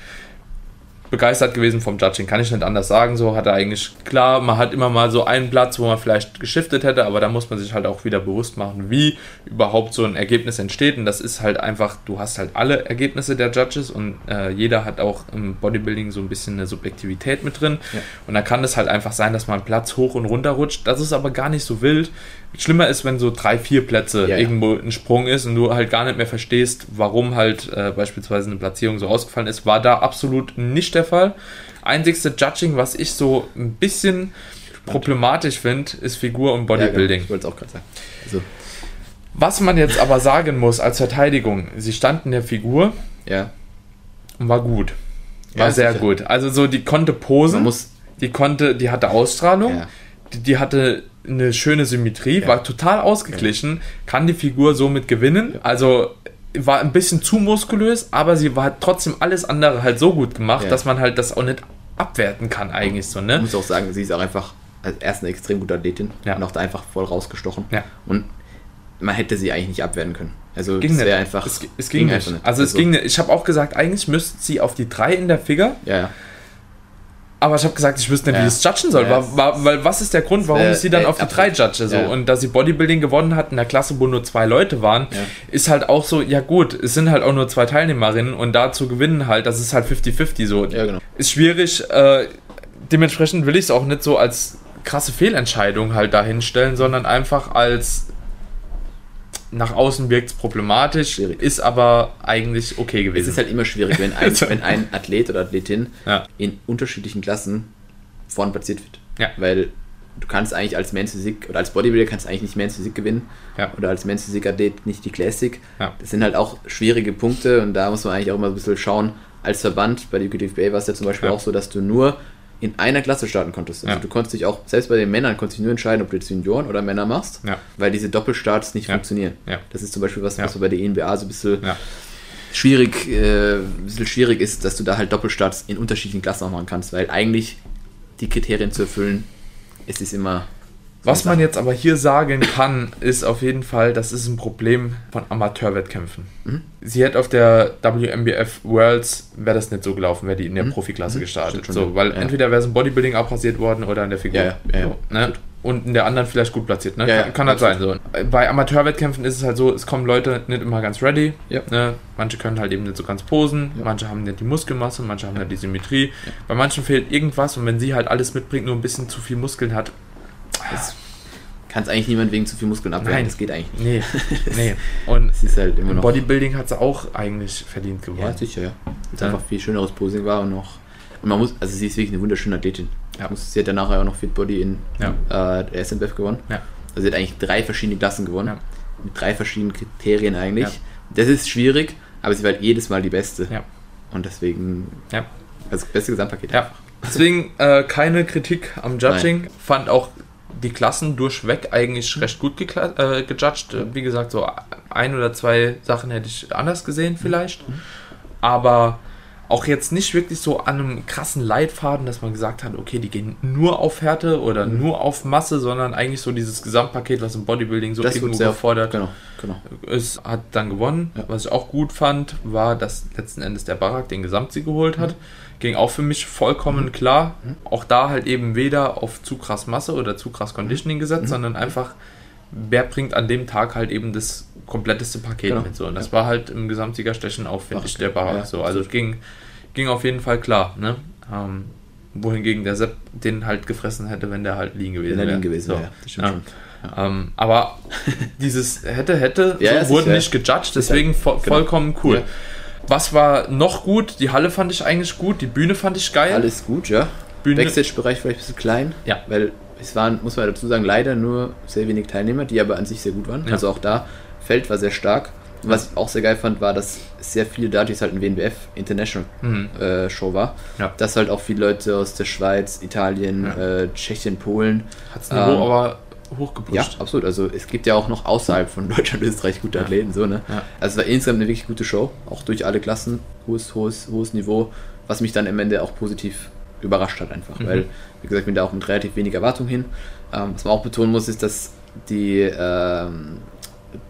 begeistert gewesen vom Judging, kann ich nicht anders sagen. So hat er eigentlich, klar, man hat immer mal so einen Platz, wo man vielleicht geschiftet hätte, aber da muss man sich halt auch wieder bewusst machen, wie überhaupt so ein Ergebnis entsteht. Und das ist halt einfach, du hast halt alle Ergebnisse der Judges und äh, jeder hat auch im Bodybuilding so ein bisschen eine Subjektivität mit drin. Ja. Und da kann es halt einfach sein, dass man Platz hoch und runter rutscht. Das ist aber gar nicht so wild. Schlimmer ist, wenn so drei, vier Plätze Ja, ja. irgendwo ein Sprung ist und du halt gar nicht mehr verstehst, warum halt äh, beispielsweise eine Platzierung so ausgefallen ist, war da absolut nicht der Fall. Einzigste Judging, was ich so ein bisschen problematisch finde, ist Figur und Ja, genau. Bodybuilding. Ich wollte es auch gerade sagen. Also, Was man jetzt aber sagen muss als Verteidigung, sie stand in der Figur ja, und war gut. War Ja, sehr sicher. gut. Also so, die konnte posen, die konnte, die hatte Ausstrahlung, ja, die, die hatte eine schöne Symmetrie, Ja. war total ausgeglichen, kann die Figur somit gewinnen. Also war ein bisschen zu muskulös, aber sie war trotzdem alles andere halt so gut gemacht, Ja. dass man halt das auch nicht abwerten kann eigentlich so, ne? muss auch sagen, sie ist auch einfach als erst eine extrem gute Athletin Ja. und auch da einfach voll rausgestochen. Ja. Und man hätte sie eigentlich nicht abwehren können. Also Ging es nicht. wäre einfach. es, es ging, einfach nicht. Also es ging nicht. Ich habe auch gesagt, eigentlich müsste sie auf die 3 in der Figure, Ja, ja. Aber ich habe gesagt, ich wüsste nicht, wie Ja. ich es judgen soll. Ja, war, weil was ist der Grund, warum ich sie dann äh, auf die 3 absolut. judge? So? Ja. Und dass sie Bodybuilding gewonnen hat in der Klasse, wo nur zwei Leute waren, ist halt auch so, ja gut, es sind halt auch nur zwei Teilnehmerinnen und da zu gewinnen halt, das ist halt 50-50 so. Ja, genau. Ist schwierig, äh, dementsprechend will ich es auch nicht so als krasse Fehlentscheidung halt dahinstellen, sondern einfach als nach außen wirkt es problematisch, Schwierig. ist aber eigentlich okay Es gewesen. ist halt immer schwierig, wenn ein, wenn ein Athlet oder Athletin Ja. in unterschiedlichen Klassen vorn platziert wird. Ja. Weil du kannst eigentlich als Men's Physik oder als Bodybuilder kannst du eigentlich nicht Men's Physik gewinnen Ja. oder als Men's Physik Athlet nicht die Classic. Ja. Das sind halt auch schwierige Punkte und da muss man eigentlich auch immer ein bisschen schauen. Als Verband bei der UKTFBA war es ja zum Beispiel Ja. auch so, dass du nur in einer Klasse starten konntest. Also Ja. du konntest dich auch, selbst bei den Männern, konntest du nur entscheiden, ob du jetzt Junioren oder Männer machst, Ja. weil diese Doppelstarts nicht Ja. funktionieren. Das ist zum Beispiel was, was bei der ENBA so ein bisschen schwierig, äh, ein bisschen schwierig ist, dass du da halt Doppelstarts in unterschiedlichen Klassen auch machen kannst, weil eigentlich die Kriterien zu erfüllen, es ist immer. Was man jetzt aber hier sagen kann, ist auf jeden Fall, das ist ein Problem von Amateurwettkämpfen. Mhm. Sie hätte auf der WMBF Worlds, wäre das nicht so gelaufen, wäre die in der Mhm. Profiklasse Mhm. gestartet. Stimmt So, weil Ja. entweder wäre es im Bodybuilding abrasiert worden oder in der Figur. Ja, ja. So, ne? Und in der anderen vielleicht gut platziert. Ne? Kann kann halt sein. So. Bei Amateurwettkämpfen ist es halt so, es kommen Leute nicht immer ganz ready. Ne? Manche können halt eben nicht so ganz posen, manche haben nicht die Muskelmasse, manche haben nicht die Symmetrie. Bei manchen fehlt irgendwas und wenn sie halt alles mitbringt, nur ein bisschen zu viel Muskeln hat, Das kannst eigentlich niemand wegen zu viel Muskeln abwehren. Nein. Das geht eigentlich nicht. Nee, nee. Und Es ist halt immer im noch. Bodybuilding hat sie auch eigentlich verdient gewonnen. ja, sicher, ja. Es Ja. einfach viel schöneres Posing war und noch. Und man muss, also sie ist wirklich eine wunderschöne Athletin. Ja. Sie hat dann nachher auch noch Fit Body in Ja. äh, SMBF gewonnen. Ja. Also sie hat eigentlich drei verschiedene Klassen gewonnen. Ja. Mit drei verschiedenen Kriterien eigentlich. Ja. Das ist schwierig, aber sie war halt jedes Mal die Beste. Ja. Und deswegen, Ja. also das beste Gesamtpaket. Ja. Deswegen äh, keine Kritik am Judging. Fand auch die Klassen durchweg eigentlich recht gut äh, gejudged. Wie gesagt, so ein oder zwei Sachen hätte ich anders gesehen vielleicht. Aber auch jetzt nicht wirklich so an einem krassen Leitfaden, dass man gesagt hat, okay, die gehen nur auf Härte oder Mhm. nur auf Masse, sondern eigentlich so dieses Gesamtpaket, was im Bodybuilding so Das irgendwo sehr gefordert Genau, genau. es hat dann gewonnen. Ja. Was ich auch gut fand, war, dass letzten Endes der Barak den Gesamtsieg geholt hat. Ging auch für mich vollkommen klar. Auch da halt eben weder auf zu krass Masse oder zu krass Conditioning gesetzt, sondern einfach, wer bringt an dem Tag halt eben das kompletteste Paket Genau. mit. So. Und das war halt im Gesamtsiegerstechen auch, finde ich, der Barak. Ja, so. Also es ging, ging auf jeden Fall klar. Ne? Ähm, wohingegen der Sepp den halt gefressen hätte, wenn der halt liegen gewesen Wenn wäre. liegen gewesen So. wäre, ja, Ja. Ähm, aber dieses hätte, hätte, Ja, ja, so wurde nicht gejudged, deswegen vo Genau. vollkommen cool. Ja. Was war noch gut? Die Halle fand ich eigentlich gut, die Bühne fand ich geil. Alles gut, ja. Bühne, Backstage-Bereich vielleicht ein bisschen klein. Ja. Weil es waren, muss man dazu sagen, leider nur sehr wenig Teilnehmer, die aber an sich sehr gut waren. Ja. Also auch da, Feld war sehr stark. Und was ich auch sehr geil fand, war, dass sehr viele dadurch es halt ein WNBF International Mhm. äh, Show war. Ja. Dass halt auch viele Leute aus der Schweiz, Italien, Ja. äh, Tschechien, Polen. Hat Niveau Ähm, aber hochgepusht. Ja, absolut. Also es gibt ja auch noch außerhalb von Deutschland, Österreich gute Ja. Athleten, so, ne? Ja. Also es war insgesamt eine wirklich gute Show, auch durch alle Klassen, hohes, hohes, hohes Niveau, was mich dann am Ende auch positiv überrascht hat einfach, Mhm. weil, wie gesagt, ich bin da auch mit relativ wenig Erwartung hin. Ähm, was man auch betonen muss, ist, dass die, ähm,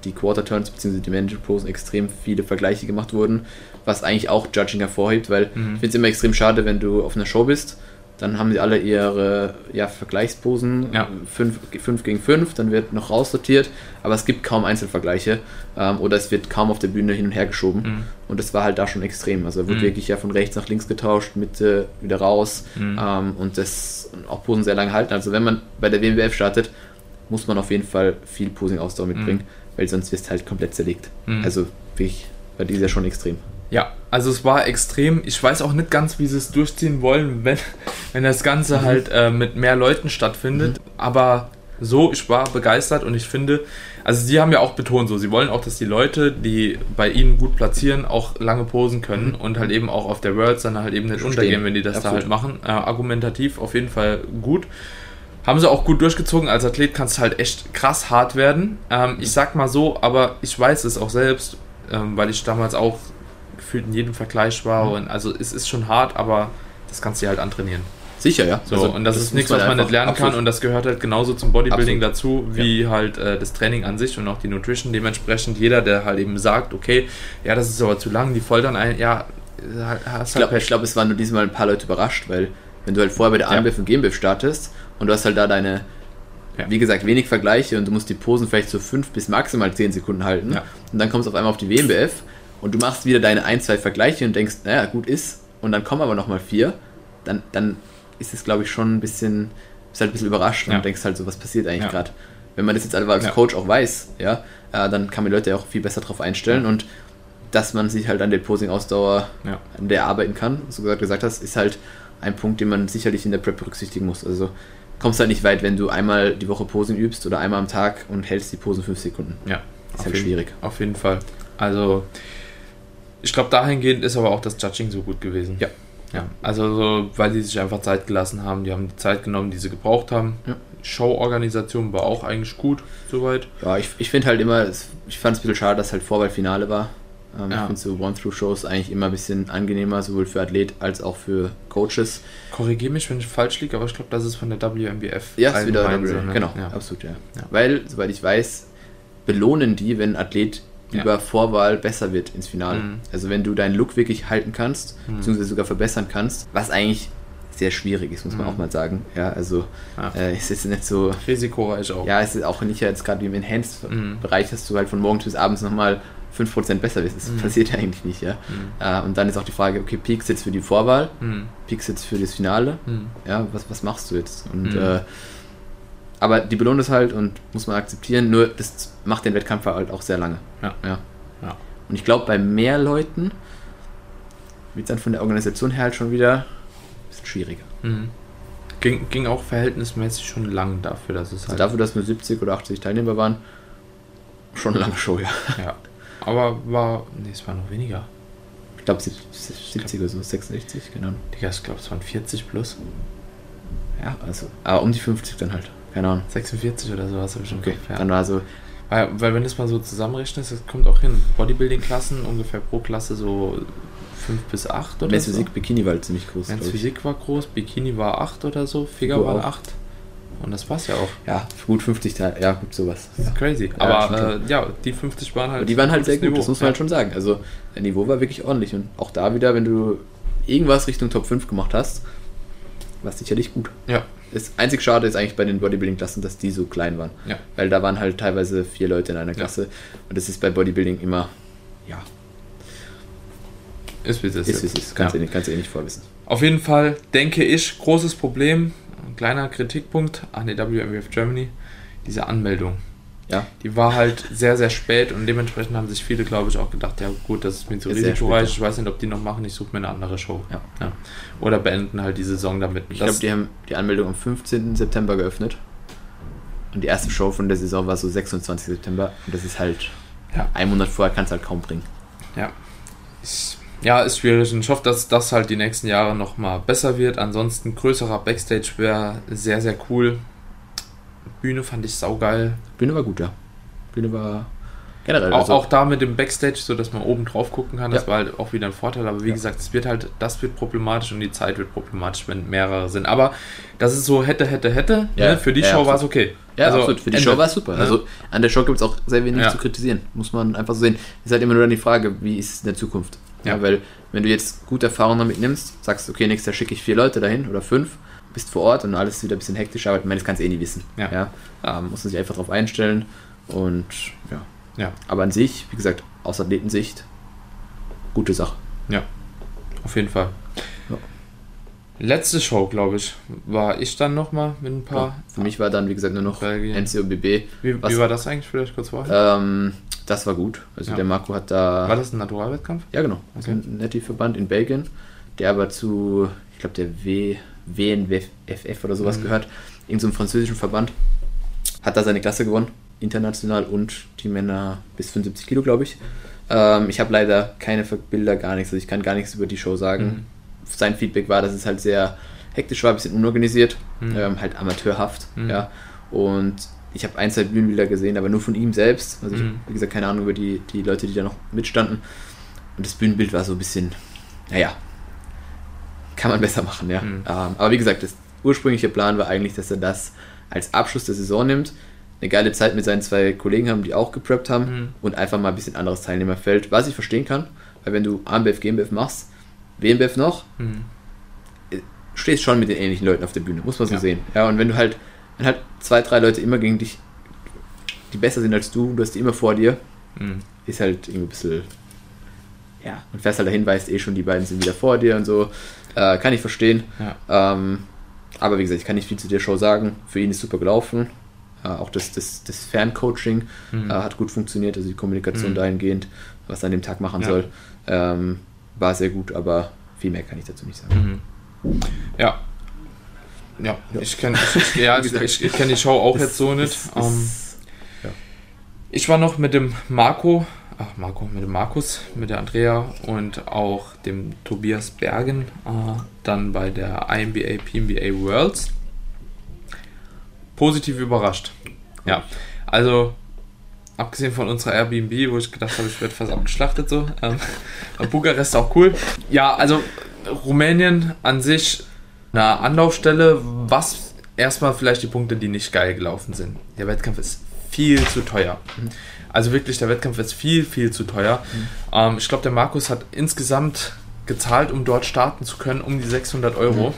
die Quarter Turns bzw. die Manager Posen extrem viele Vergleiche gemacht wurden, was eigentlich auch Judging hervorhebt, weil Mhm. ich finde es immer extrem schade, wenn du auf einer Show bist, dann haben sie alle ihre ja, Vergleichsposen, Ja. 5 gegen 5, dann wird noch raussortiert, aber es gibt kaum Einzelvergleiche ähm, oder es wird kaum auf der Bühne hin und her geschoben Mhm. und das war halt da schon extrem. Also wurde Mhm. wirklich ja von rechts nach links getauscht, Mitte wieder raus Mhm. ähm, und das auch Posen sehr lange halten. Also wenn man bei der WMWF startet, muss man auf jeden Fall viel Posing-Ausdauer mitbringen, weil sonst wirst du halt komplett zerlegt. Mhm. Also wirklich, weil die ist ja schon extrem. Ja, also es war extrem. Ich weiß auch nicht ganz, wie sie es durchziehen wollen, wenn, wenn das Mhm. Ganze halt äh, mit mehr Leuten stattfindet. Aber so, ich war begeistert und ich finde, also sie haben ja auch betont so, sie wollen auch, dass die Leute, die bei ihnen gut platzieren, auch lange posen können und halt eben auch auf der Worlds dann halt eben nicht Stehen. untergehen, wenn die das Absolut. da halt machen. Äh, argumentativ auf jeden Fall gut. Haben sie auch gut durchgezogen. Als Athlet kannst du halt echt krass hart werden. Ähm, ich sag mal so, aber ich weiß es auch selbst, ähm, weil ich damals auch gefühlt in jedem Vergleich war. Mhm. Und also es ist schon hart, aber das kannst du dir halt antrainieren. Sicher, ja. So, Also, und das, ist muss nichts, was man nicht lernen absolut. kann. Und das gehört halt genauso zum Bodybuilding Absolut. dazu, wie halt äh, das Training an sich und auch die Nutrition. Dementsprechend jeder, der halt eben sagt, okay, ja, das ist aber zu lang, die foltern ein, ja, hast Ich halt glaube, Pech. glaub, es waren nur diesmal ein paar Leute überrascht, weil wenn du halt vorher bei der Ja. AMBF und GmbF startest und du hast halt da deine, Ja. wie gesagt, wenig Vergleiche und du musst die Posen vielleicht so fünf bis maximal zehn Sekunden halten Ja. und dann kommst du auf einmal auf die WMBF und du machst wieder deine ein, zwei Vergleiche und denkst, naja, gut ist und dann kommen aber nochmal vier, dann, dann ist es, glaube ich, schon ein bisschen, bist halt ein bisschen überrascht und Ja. denkst halt so, was passiert eigentlich Ja. gerade. Wenn man das jetzt einfach als Ja. Coach auch weiß, ja, äh, dann kann man die Leute ja auch viel besser drauf einstellen und dass man sich halt an der Posing-Ausdauer an der arbeiten kann, du gesagt, gesagt hast, ist halt ein Punkt, den man sicherlich in der Prep berücksichtigen muss. Also kommst halt nicht weit, wenn du einmal die Woche Posen übst oder einmal am Tag und hältst die Posen fünf Sekunden. Ja, Ist halt jeden- schwierig. Auf jeden Fall. Also, ich glaube, dahingehend ist aber auch das Judging so gut gewesen. Ja. Ja, also so, weil die sich einfach Zeit gelassen haben, die haben die Zeit genommen, die sie gebraucht haben. Ja. Show-Organisation war auch eigentlich gut, soweit. Ja, ich, ich finde halt immer, ich fand es ein bisschen schade, dass halt Vorwahlfinale war. Ähm, Ja. Ich finde so One-Through-Shows eigentlich immer ein bisschen angenehmer, sowohl für Athlet als auch für Coaches. Korrigiere mich, wenn ich falsch liege, aber ich glaube, das ist von der WMBF. Ja, ist wieder so, ne? genau, Ja. absolut, ja. Ja. Weil, soweit ich weiß, belohnen die, wenn ein Athlet Ja. über Vorwahl besser wird ins Finale. Mhm. Also wenn du deinen Look wirklich halten kannst, Mhm. beziehungsweise sogar verbessern kannst, was eigentlich sehr schwierig ist, muss man Mhm. auch mal sagen. Ja, also äh, es ist nicht so, Risikoreich auch. ja, es ist auch nicht jetzt gerade im Enhanced-Bereich, Mhm. dass du halt von morgens bis abends nochmal 5% besser wirst. Das Mhm. passiert ja eigentlich nicht, ja. Mhm. Äh, und dann ist auch die Frage, okay, Peaks jetzt für die Vorwahl, Mhm. Peaks jetzt für das Finale, Mhm. ja, was, was machst du jetzt? Und Mhm. äh, aber die Belohnung ist halt und muss man akzeptieren, nur das macht den Wettkampf halt auch sehr lange. Ja. ja. Ja. Und ich glaube, bei mehr Leuten wird es dann von der Organisation her halt schon wieder ein bisschen schwieriger. Mhm. Ging, ging auch verhältnismäßig schon lang dafür, dass es Also halt. dafür, dass nur 70 oder 80 Teilnehmer waren, schon eine lange Show, ja. ja. Aber war. Nee, es war noch weniger. Ich glaube 70 oder so, 66, genau. Digga, ich glaube, es waren 40 plus. Ja, also, aber um die 50 dann halt, keine Ahnung. 46 oder sowas habe ich schon Okay, Kopf, ja. dann war so, Weil, weil wenn du es mal so zusammenrechnest, das kommt auch hin. Bodybuilding-Klassen ungefähr pro Klasse so 5 bis 8 oder Men's so. Physik, Bikini war halt ziemlich groß. Men's. Physik war groß, Bikini war 8 oder so, Figur war auch. 8. Und das war's ja auch. Ja, gut 50 Teil, ja gut sowas. Das ist crazy. Ja, Aber äh, ja, die 50 waren halt. Aber die waren halt sehr gut, das Niveau. muss man halt schon sagen. Also, der Niveau war wirklich ordentlich. Und auch da wieder, wenn du irgendwas Richtung Top 5 gemacht hast, war es sicherlich gut. Ja, Das einzig Schade ist eigentlich bei den Bodybuilding-Klassen, dass die so klein waren. ja. Weil da waren halt teilweise vier Leute in einer Klasse. Und das ist bei Bodybuilding immer, ja, Ist wie es ist. ist wie es ist. Kannst, Ja. du nicht, kannst eh nicht vorwissen. Auf jeden Fall denke ich, großes Problem, ein kleiner Kritikpunkt an die WMWF Germany, diese Anmeldung. Ja, Die war halt sehr, sehr spät und dementsprechend haben sich viele, glaube ich, auch gedacht, ja gut, das ist mir zu risikoreich, ich weiß nicht, ob die noch machen, ich suche mir eine andere Show. ja. Oder beenden halt die Saison damit. Ich glaube, die haben die Anmeldung am 15. September geöffnet. Und die erste Show von der Saison war so 26. September. Und das ist halt, Ja. ein Monat vorher kannst du halt kaum bringen. Ja. Ist, ja, ist schwierig und ich hoffe, dass das halt die nächsten Jahre nochmal besser wird. Ansonsten größerer Backstage wäre sehr, sehr cool. Bühne fand ich saugeil. Bühne war gut, ja. Bühne war generell. Auch, also- auch da mit dem Backstage, so dass man oben drauf gucken kann, das Ja. war halt auch wieder ein Vorteil. Aber wie Ja. gesagt, es wird halt, das wird problematisch und die Zeit wird problematisch, wenn mehrere sind. Aber das ist so hätte, hätte, hätte. Ja, ne? Für die Show war es okay. Ja, Also, absolut. Für die Ende. Show war es super. Ne? Also an der Show gibt es auch sehr wenig zu kritisieren. Muss man einfach so sehen. Ist halt immer nur dann die Frage, wie ist es in der Zukunft? Ja. Ja. weil wenn du jetzt gute Erfahrungen damit nimmst, sagst, okay, nächstes Jahr schicke ich vier Leute dahin oder fünf, bist vor Ort und alles ist wieder ein bisschen hektisch, aber ich meine, das kannst du eh nie wissen. Ja. Ähm, muss man sich einfach darauf einstellen und ja. Ja. Aber an sich, wie gesagt, aus Athletensicht, gute Sache. Auf jeden Fall. Ja. Letzte Show, glaube ich, war ich dann nochmal mit ein paar. Für mich war dann, wie gesagt, nur noch Belgien. NCOBB. Wie, Was- wie war das eigentlich vielleicht kurz vorher? Ähm, das war gut. Also Ja. der Marco hat da. war das ein Naturalwettkampf? Ja, genau. Also Okay. ein Netti-Verband in Belgien, der aber zu, ich glaube, der w, WNWFF oder sowas Mhm. gehört, irgendeinem so einem französischen Verband. Hat da seine Klasse gewonnen, international und die Männer bis 75 Kilo, glaube ich. Ähm, ich habe leider keine Bilder, gar nichts. Also ich kann gar nichts über die Show sagen. Mhm. Sein Feedback war, dass es halt sehr hektisch war, ein bisschen unorganisiert, Mhm. ähm, halt amateurhaft. Mhm. Ja. Und ich habe ein, zwei Bühnenbilder gesehen, aber nur von ihm selbst. Also ich Mhm. habe, wie gesagt, keine Ahnung über die, die Leute, die da noch mitstanden. Und das Bühnenbild war so ein bisschen, naja, kann man besser machen, ja. Mhm. Ähm, aber wie gesagt, das ursprüngliche Plan war eigentlich, dass er das als Abschluss der Saison nimmt, eine geile Zeit mit seinen zwei Kollegen haben, die auch gepreppt haben Mhm. und einfach mal ein bisschen anderes Teilnehmerfeld, was ich verstehen kann, weil wenn du AMBF, GmbF machst, WMBF noch, Mhm. stehst schon mit den ähnlichen Leuten auf der Bühne, muss man so Ja. sehen. Ja, und wenn du halt, wenn halt zwei, drei Leute immer gegen dich, die besser sind als du, du hast die immer vor dir, Mhm. ist halt irgendwie ein bisschen, ja, und fährst halt dahin, weißt eh schon, die beiden sind wieder vor dir und so, äh, kann ich verstehen. Ja. Ähm, aber wie gesagt, ich kann nicht viel zu der Show sagen. Für ihn ist super gelaufen. Äh, auch das, das, das Ferncoaching Mhm. äh, hat gut funktioniert, also die Kommunikation Mhm. dahingehend, was er an dem Tag machen Ja. soll, ähm, war sehr gut, aber viel mehr kann ich dazu nicht sagen. Mhm. Ja. Ja, Ja. ich kenne ja, ich, ich, ich kenn die Show auch jetzt so nicht. Ist- Ähm, ist- ich war noch mit dem Marco, ach Marco, mit dem Markus, mit der Andrea und auch dem Tobias Bergen äh, dann bei der IMBA PMBA Worlds. Positiv überrascht. Ja, also abgesehen von unserer Airbnb, wo ich gedacht habe, ich werde fast abgeschlachtet so. Ähm, Bukarest auch cool. Ja, also Rumänien an sich eine Anlaufstelle, was erstmal vielleicht die Punkte, die nicht geil gelaufen sind. Der Wettkampf ist viel zu teuer. Also wirklich, der Wettkampf ist viel, viel zu teuer. Ähm, ich glaube, der Markus hat insgesamt gezahlt, um dort starten zu können, um die 600 Euro.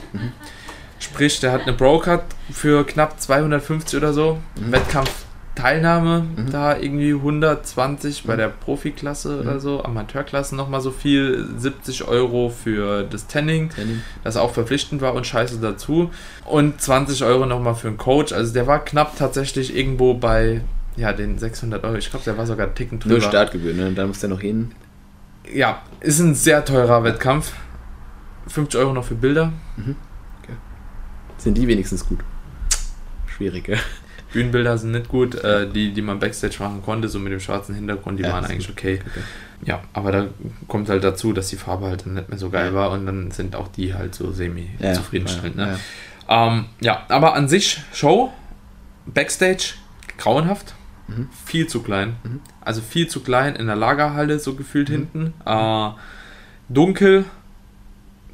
Sprich, der hat eine Broker für knapp 250 oder so. Wettkampf Teilnahme mhm. da irgendwie 120 bei mhm. der Profiklasse mhm. oder so, Amateurklasse nochmal so viel, 70 Euro für das Tanning, Tanning, das auch verpflichtend war und scheiße dazu und 20 Euro nochmal für einen Coach, also der war knapp tatsächlich irgendwo bei ja, den 600 Euro, ich glaube, der war sogar einen Ticken drüber. Nur Startgebühr, ne? Dann muss der noch hin. Ja, ist ein sehr teurer Wettkampf. 50 Euro noch für Bilder. Mhm. Okay. Sind die wenigstens gut? Schwierig, ja. Bühnenbilder sind nicht gut. Äh, die, die man Backstage machen konnte, so mit dem schwarzen Hintergrund, die ja, waren eigentlich okay. okay. Ja, aber da kommt halt dazu, dass die Farbe halt dann nicht mehr so geil ja. war und dann sind auch die halt so semi ja, zufriedenstellend. Ne? Ähm, ja, aber an sich Show, Backstage, grauenhaft. Mhm. Viel zu klein. Mhm. Also viel zu klein in der Lagerhalle, so gefühlt mhm. hinten. Äh, dunkel,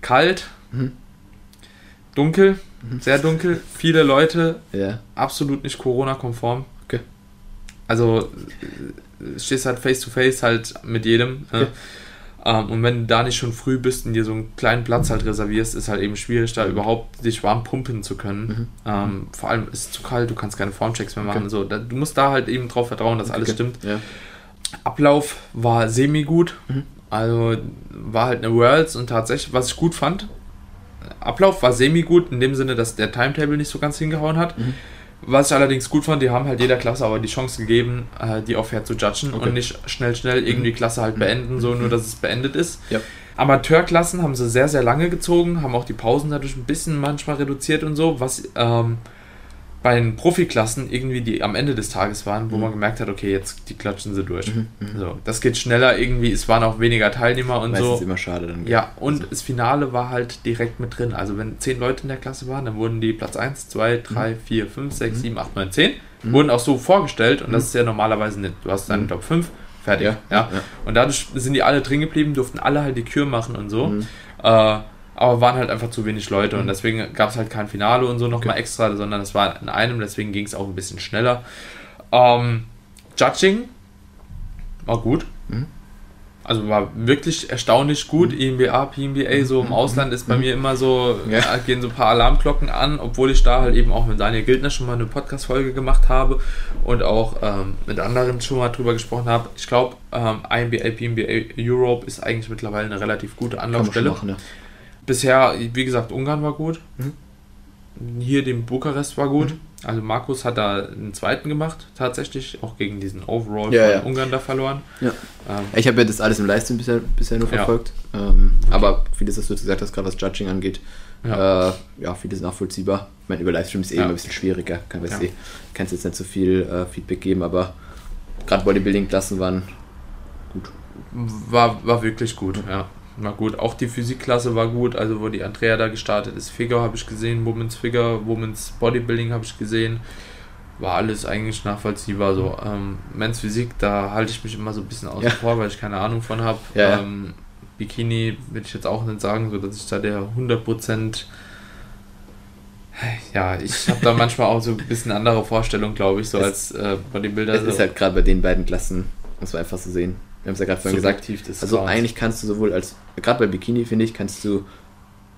kalt, mhm. dunkel. Sehr dunkel, viele Leute, ja. absolut nicht Corona-konform. Okay. Also äh, stehst halt face to face halt mit jedem. Okay. Ähm, und wenn du da nicht schon früh bist und dir so einen kleinen Platz halt reservierst, ist halt eben schwierig, da überhaupt dich warm pumpen zu können. Mhm. Ähm, vor allem ist es zu kalt, du kannst keine Formchecks mehr machen. Okay. So, da, du musst da halt eben drauf vertrauen, dass alles stimmt. Ja. Ablauf war semi gut. Mhm. Also war halt eine Worlds und tatsächlich, was ich gut fand, Ablauf war semi gut, in dem Sinne, dass der Timetable nicht so ganz hingehauen hat. Mhm. Was ich allerdings gut fand, die haben halt jeder Klasse aber die Chance gegeben, äh, die auch fair zu judgen okay. und nicht schnell, schnell irgendwie mhm. Klasse halt mhm. beenden, so nur, dass es beendet ist. Ja. Amateurklassen haben sie sehr, sehr lange gezogen, haben auch die Pausen dadurch ein bisschen manchmal reduziert und so, was ähm, bei den Profiklassen irgendwie die am Ende des Tages waren, wo mhm. man gemerkt hat, okay, jetzt die klatschen sie durch. Mhm, mhm. So, das geht schneller irgendwie, es waren auch weniger Teilnehmer und Meistens so. ist immer schade dann. Ja, und also. das Finale war halt direkt mit drin. Also wenn zehn Leute in der Klasse waren, dann wurden die Platz 1, 2, 3, 4, 5, 6, 7, 8, 9, 10 wurden auch so vorgestellt und das mhm. ist ja normalerweise nicht. Du hast deinen mhm. Top 5, fertig. Ja, ja. ja, Und dadurch sind die alle drin geblieben, durften alle halt die Kür machen und so. Äh, aber waren halt einfach zu wenig Leute und mhm. deswegen gab es halt kein Finale und so nochmal okay. extra, sondern es war in einem, deswegen ging es auch ein bisschen schneller. Ähm, Judging war gut. Mhm. Also war wirklich erstaunlich gut. Mhm. EMBA, PMBA, so im mhm. Ausland ist bei mhm. mir immer so, ja. gehen so ein paar Alarmglocken an, obwohl ich da halt eben auch mit Daniel Gildner schon mal eine Podcast-Folge gemacht habe und auch ähm, mit anderen schon mal drüber gesprochen habe. Ich glaube, ähm, IMBA, PMBA Europe ist eigentlich mittlerweile eine relativ gute Anlaufstelle. Machen, ja bisher, wie gesagt, Ungarn war gut. Mhm. Hier dem Bukarest war gut. Mhm. Also Markus hat da einen zweiten gemacht, tatsächlich, auch gegen diesen Overall ja, von ja. Ungarn da verloren. Ja. Ähm, ich habe ja das alles im Livestream bisher, bisher nur verfolgt. Ähm, okay. Aber vieles, was du gesagt hast, gerade was Judging angeht, ja, äh, ja vieles nachvollziehbar. Ich meine, über Livestream ist eh immer ein bisschen schwieriger. Kann ja. eh, kannst jetzt nicht so viel äh, Feedback geben, aber gerade Bodybuilding-Klassen waren gut. War, war wirklich gut, ja. Na gut, auch die Physikklasse war gut, also wo die Andrea da gestartet ist. Figure habe ich gesehen, Women's Figure, Women's Bodybuilding habe ich gesehen. War alles eigentlich nachvollziehbar. So, ähm, Men's Physik, da halte ich mich immer so ein bisschen außen ja. vor, weil ich keine Ahnung von habe. Ja. Ähm, Bikini würde ich jetzt auch nicht sagen, so dass ich da der 100% ja, ich habe da manchmal auch so ein bisschen andere Vorstellungen, glaube ich, so es, als äh, Bodybuilder. Es so. ist halt gerade bei den beiden Klassen, muss man einfach so sehen. Wir haben es ja gerade vorhin gesagt. Also Grauens. eigentlich kannst du sowohl als, gerade bei Bikini finde ich, kannst du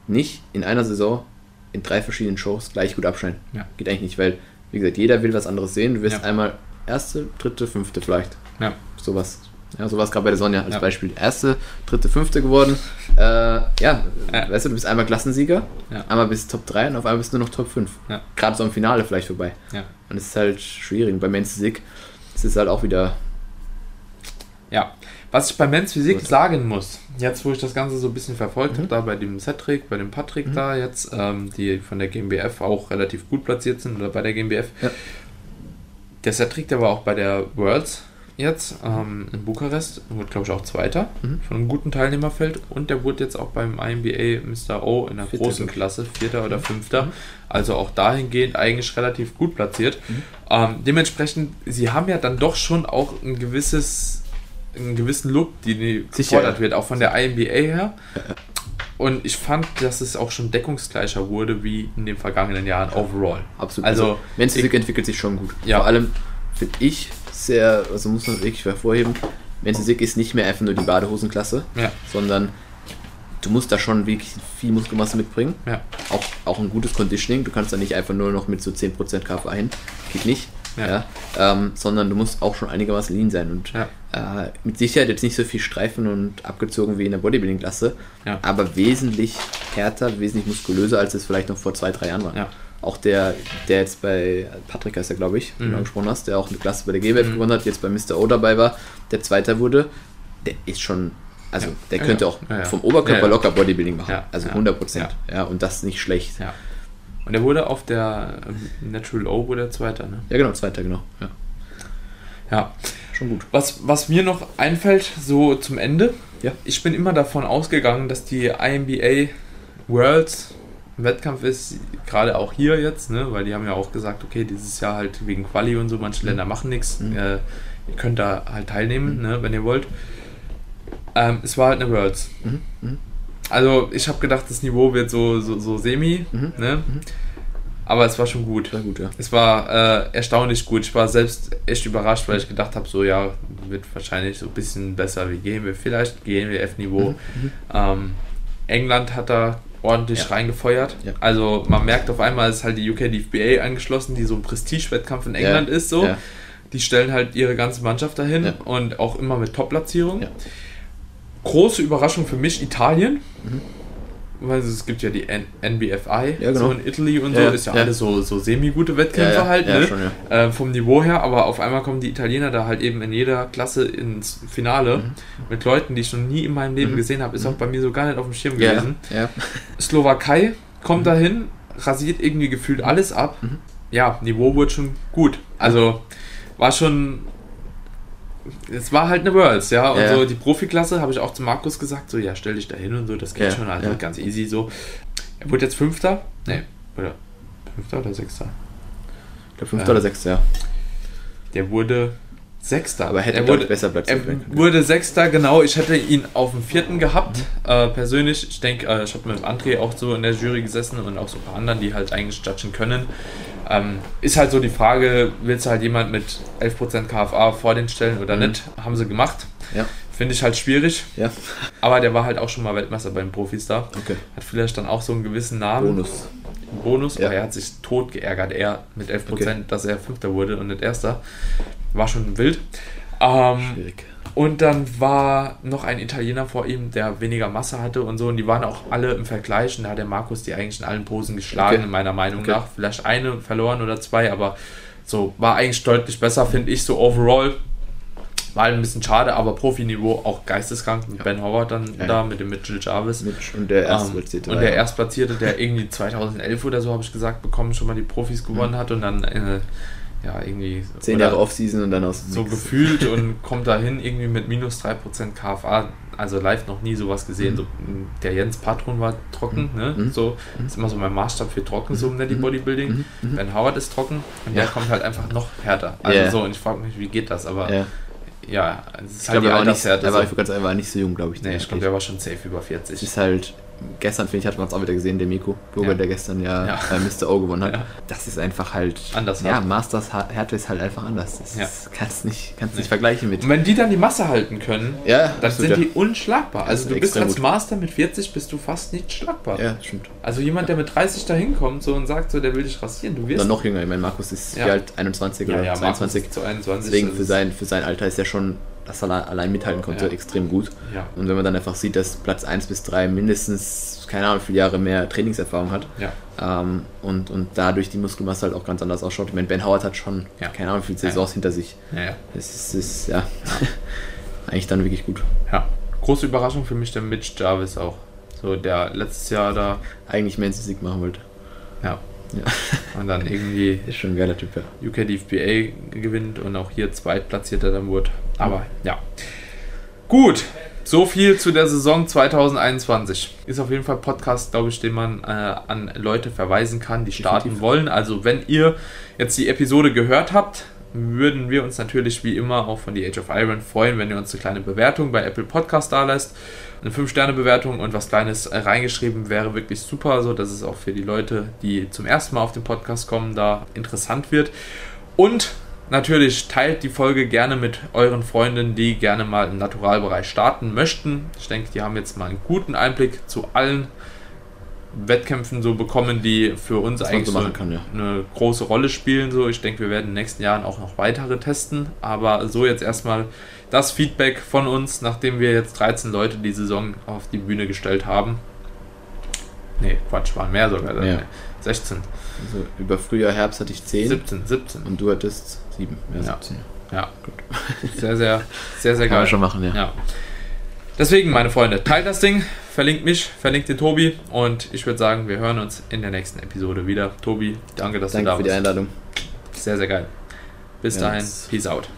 nicht in einer Saison in drei verschiedenen Shows gleich gut abschneiden. Ja. Geht eigentlich nicht, weil, wie gesagt, jeder will was anderes sehen. Du wirst ja. einmal erste, dritte, fünfte vielleicht. Ja. Sowas. Ja, sowas gerade bei der Sonja als ja. Beispiel. Erste, dritte, fünfte geworden. Äh, ja, ja, weißt du, du bist einmal Klassensieger, ja. einmal bist du Top 3 und auf einmal bist du nur noch Top 5. Ja. Gerade so im Finale vielleicht vorbei. Und es ist halt schwierig. Bei Men's Physik ist es halt auch wieder ja, was ich bei Men's Physik sagen muss, jetzt wo ich das Ganze so ein bisschen verfolgt mhm. habe, da bei dem Cedric, bei dem Patrick mhm. da jetzt, ähm, die von der GmbF auch relativ gut platziert sind oder bei der GmbF. Ja. Der Cedric, der war auch bei der Worlds jetzt ähm, in Bukarest, wurde glaube ich auch Zweiter mhm. von einem guten Teilnehmerfeld und der wurde jetzt auch beim IMBA Mr. O in der Vierter großen Klasse, Vierter oder mhm. Fünfter. Mhm. Also auch dahingehend eigentlich relativ gut platziert. Mhm. Ähm, dementsprechend, sie haben ja dann doch schon auch ein gewisses einen gewissen Look, die gefordert ja. wird, auch von der IMBA her. Und ich fand, dass es auch schon deckungsgleicher wurde wie in den vergangenen Jahren overall. Absolut. Also, also Men's Physik entwickelt sich schon gut. Ja. Vor allem finde ich sehr, also muss man wirklich hervorheben, Men's Physik ist nicht mehr einfach nur die Badehosenklasse, ja. sondern du musst da schon wirklich viel Muskelmasse mitbringen. Ja. Auch, auch ein gutes Conditioning. Du kannst da nicht einfach nur noch mit so 10% KFA hin. Geht nicht. ja. ja ähm, sondern du musst auch schon einigermaßen lean sein und ja. Äh, mit Sicherheit jetzt nicht so viel Streifen und abgezogen wie in der Bodybuilding-Klasse, aber wesentlich härter, wesentlich muskulöser, als es vielleicht noch vor zwei, drei Jahren war. Auch der, der jetzt bei Patrick heißt er, glaube ich, mhm. den du gesprochen hast, der auch eine Klasse bei der GWF mhm. gewonnen hat, jetzt bei Mr. O dabei war, der Zweiter wurde, der ist schon also ja. der könnte ja, auch ja, vom Oberkörper locker Bodybuilding machen. also 100 Prozent. Ja. und das nicht schlecht. Ja. Und er wurde auf der ähm, Natural O wurde der Zweiter, ne? Ja, genau, Zweiter, genau. Ja. Schon gut. Was, was mir noch einfällt, so zum Ende, ja. ich bin immer davon ausgegangen, dass die IMBA Worlds Wettkampf ist, gerade auch hier jetzt, ne, weil die haben ja auch gesagt, okay, dieses Jahr halt wegen Quali und so, manche Länder mhm. machen nichts. Mhm. Äh, ihr könnt da halt teilnehmen, mhm. ne, wenn ihr wollt. Ähm, es war halt eine Worlds. Mhm. Mhm. Also ich habe gedacht, das Niveau wird so, so, so semi, mhm. ne? Aber es war schon gut. War gut ja. Es war äh, erstaunlich gut. Ich war selbst echt überrascht, weil ich gedacht habe, so ja, wird wahrscheinlich so ein bisschen besser wie GmbF, vielleicht GmbF-Niveau. Mhm. Mhm. Ähm, England hat da ordentlich ja. reingefeuert. Ja. Also man merkt auf einmal, ist halt die UK DFBA angeschlossen, die so ein Prestige-Wettkampf in England ist. So. Die stellen halt ihre ganze Mannschaft dahin und auch immer mit Top-Platzierung große Überraschung für mich Italien. Mhm. Weil es gibt ja die N NBFI, ja, genau. so in Italy und so, ja, ist ja, ja. alles so, so semi-gute Wettkämpfe halt, ne? Schon, äh, vom Niveau her, aber auf einmal kommen die Italiener da halt eben in jeder Klasse ins Finale mhm. mit Leuten, die ich noch nie in meinem Leben mhm. gesehen habe, ist auch mhm. bei mir so gar nicht auf dem Schirm gewesen. Slowakei kommt mhm. dahin, rasiert irgendwie gefühlt alles ab. Mhm. Ja, Niveau wurde schon gut. Also war schon es war halt eine Worlds, ja. Und ja. so die Profiklasse habe ich auch zu Markus gesagt, so ja, stell dich da hin und so, das geht ja. schon, also ja. ganz easy so. Er wurde jetzt Fünfter? Nee, oder Fünfter oder Sechster? Ich glaube Fünfter oder Sechster, ja. Der wurde Sechster. Aber hätte er wurde, besser platziert Er wurde Sechster, genau. Ich hätte ihn auf dem vierten gehabt, mhm. äh, persönlich. Ich denke, äh, ich habe mit André auch so in der Jury gesessen und auch so ein paar anderen, die halt eigentlich judgen können. Ähm, ist halt so die Frage, willst du halt jemand mit 11% KFA vor den stellen oder mhm. nicht? Haben sie gemacht. Ja. Finde ich halt schwierig. Ja. Aber der war halt auch schon mal Weltmeister bei den Profis da. Okay. Hat vielleicht dann auch so einen gewissen Namen. Bonus. Bonus, ja. aber er hat sich tot geärgert, er mit 11%, okay. dass er Fünfter wurde und nicht Erster. War schon wild. Ähm, Schwierig. Und dann war noch ein Italiener vor ihm, der weniger Masse hatte und so. Und die waren auch alle im Vergleich. Und da hat der Markus die eigentlich in allen Posen geschlagen, okay. meiner Meinung okay. nach. Vielleicht eine verloren oder zwei, aber so war eigentlich deutlich besser, finde ich, so overall. War halt ein bisschen schade, aber Profiniveau auch geisteskrank mit ja. Ben Howard dann ja. da, mit dem Mitchell Jarvis. Mitch und der Erstplatzierte. Ähm, und der Erstplatzierte, der irgendwie 2011 oder so, habe ich gesagt, bekommen, schon mal die Profis gewonnen mhm. hat und dann äh, ja, irgendwie. Zehn Jahre Offseason und dann aus. So nix. gefühlt und kommt dahin irgendwie mit minus 3% KFA. Also live noch nie sowas gesehen. Mhm. So, der Jens Patron war trocken, mhm. ne? Mhm. So, mhm. ist immer so mein Maßstab für trocken, so im Netty mhm. Bodybuilding. Mhm. mhm. Ben Howard ist trocken und ja. der kommt halt einfach noch härter. Also yeah. so, und ich frage mich, wie geht das? Aber yeah. Ja, es ist ich halt glaube, die nicht, Er war, so. er war nicht so jung, glaube ich. Nee, ich glaube, der war schon safe über 40. Ist halt gestern, finde ich, hat man es auch wieder gesehen, der Miko Burger, ja. der gestern ja, ja. Äh, Mr. O gewonnen hat. Ja. Das ist einfach halt. Anders. Ja, Masters Härte ist halt einfach anders. Das ja. kannst nicht, kannst nee. nicht vergleichen mit. Und wenn die dann die Masse halten können, ja, dann sind die unschlagbar. Also du bist als gut. Master mit 40 bist du fast nicht schlagbar. Ja, stimmt. Also jemand, der mit 30 da hinkommt so und sagt, so, der will dich rasieren, du wirst. Dann noch jünger. Ich meine, Markus ist ja. wie alt? 21 oder ja, 22. Zu 21. Deswegen für sein, für sein Alter ist er schon dass er allein mithalten konnte, ja. extrem gut. Ja. Und wenn man dann einfach sieht, dass Platz 1 bis 3 mindestens, keine Ahnung, viele Jahre mehr Trainingserfahrung hat ja. ähm, und, und dadurch die Muskelmasse halt auch ganz anders ausschaut. Ich meine, Ben Howard hat schon, keine Ahnung, viele Saisons hinter sich. Ja, Das ist, ist ja, eigentlich dann wirklich gut. Ja, große Überraschung für mich der Mitch Jarvis auch. So, der letztes Jahr da eigentlich Men's Sieg machen wollte. Ja, ja. Und dann irgendwie. Ist schon ein geiler Typ, ja. UK DFBA gewinnt und auch hier zweitplatzierter dann wurde. Aber ja. Gut. So viel zu der Saison 2021. Ist auf jeden Fall Podcast, glaube ich, den man äh, an Leute verweisen kann, die starten Definitiv. wollen. Also, wenn ihr jetzt die Episode gehört habt, würden wir uns natürlich wie immer auch von The Age of Iron freuen, wenn ihr uns eine kleine Bewertung bei Apple Podcast da lässt eine 5-Sterne-Bewertung und was Kleines äh, reingeschrieben wäre wirklich super, so dass es auch für die Leute, die zum ersten Mal auf den Podcast kommen, da interessant wird. Und natürlich teilt die Folge gerne mit euren Freunden, die gerne mal im Naturalbereich starten möchten. Ich denke, die haben jetzt mal einen guten Einblick zu allen Wettkämpfen so bekommen, die für uns eigentlich so machen kann, ja. eine große Rolle spielen. So, ich denke, wir werden in den nächsten Jahren auch noch weitere testen. Aber so jetzt erstmal das Feedback von uns, nachdem wir jetzt 13 Leute die Saison auf die Bühne gestellt haben. Nee, Quatsch, waren mehr sogar. Ja. 16, Also über Frühjahr, Herbst hatte ich 10 17, 17. und du hattest 7. Ja, Ja. 17. Ja, sehr, sehr, sehr, sehr Kann man geil. schon machen, ja. Ja. Deswegen, meine Freunde, teilt das Ding, verlinkt mich, verlinkt den Tobi und ich würde sagen, wir hören uns in der nächsten Episode wieder. Tobi, danke, dass Danke du da für die. Einladung. Sehr, sehr geil. Bis Ja, dahin, peace out.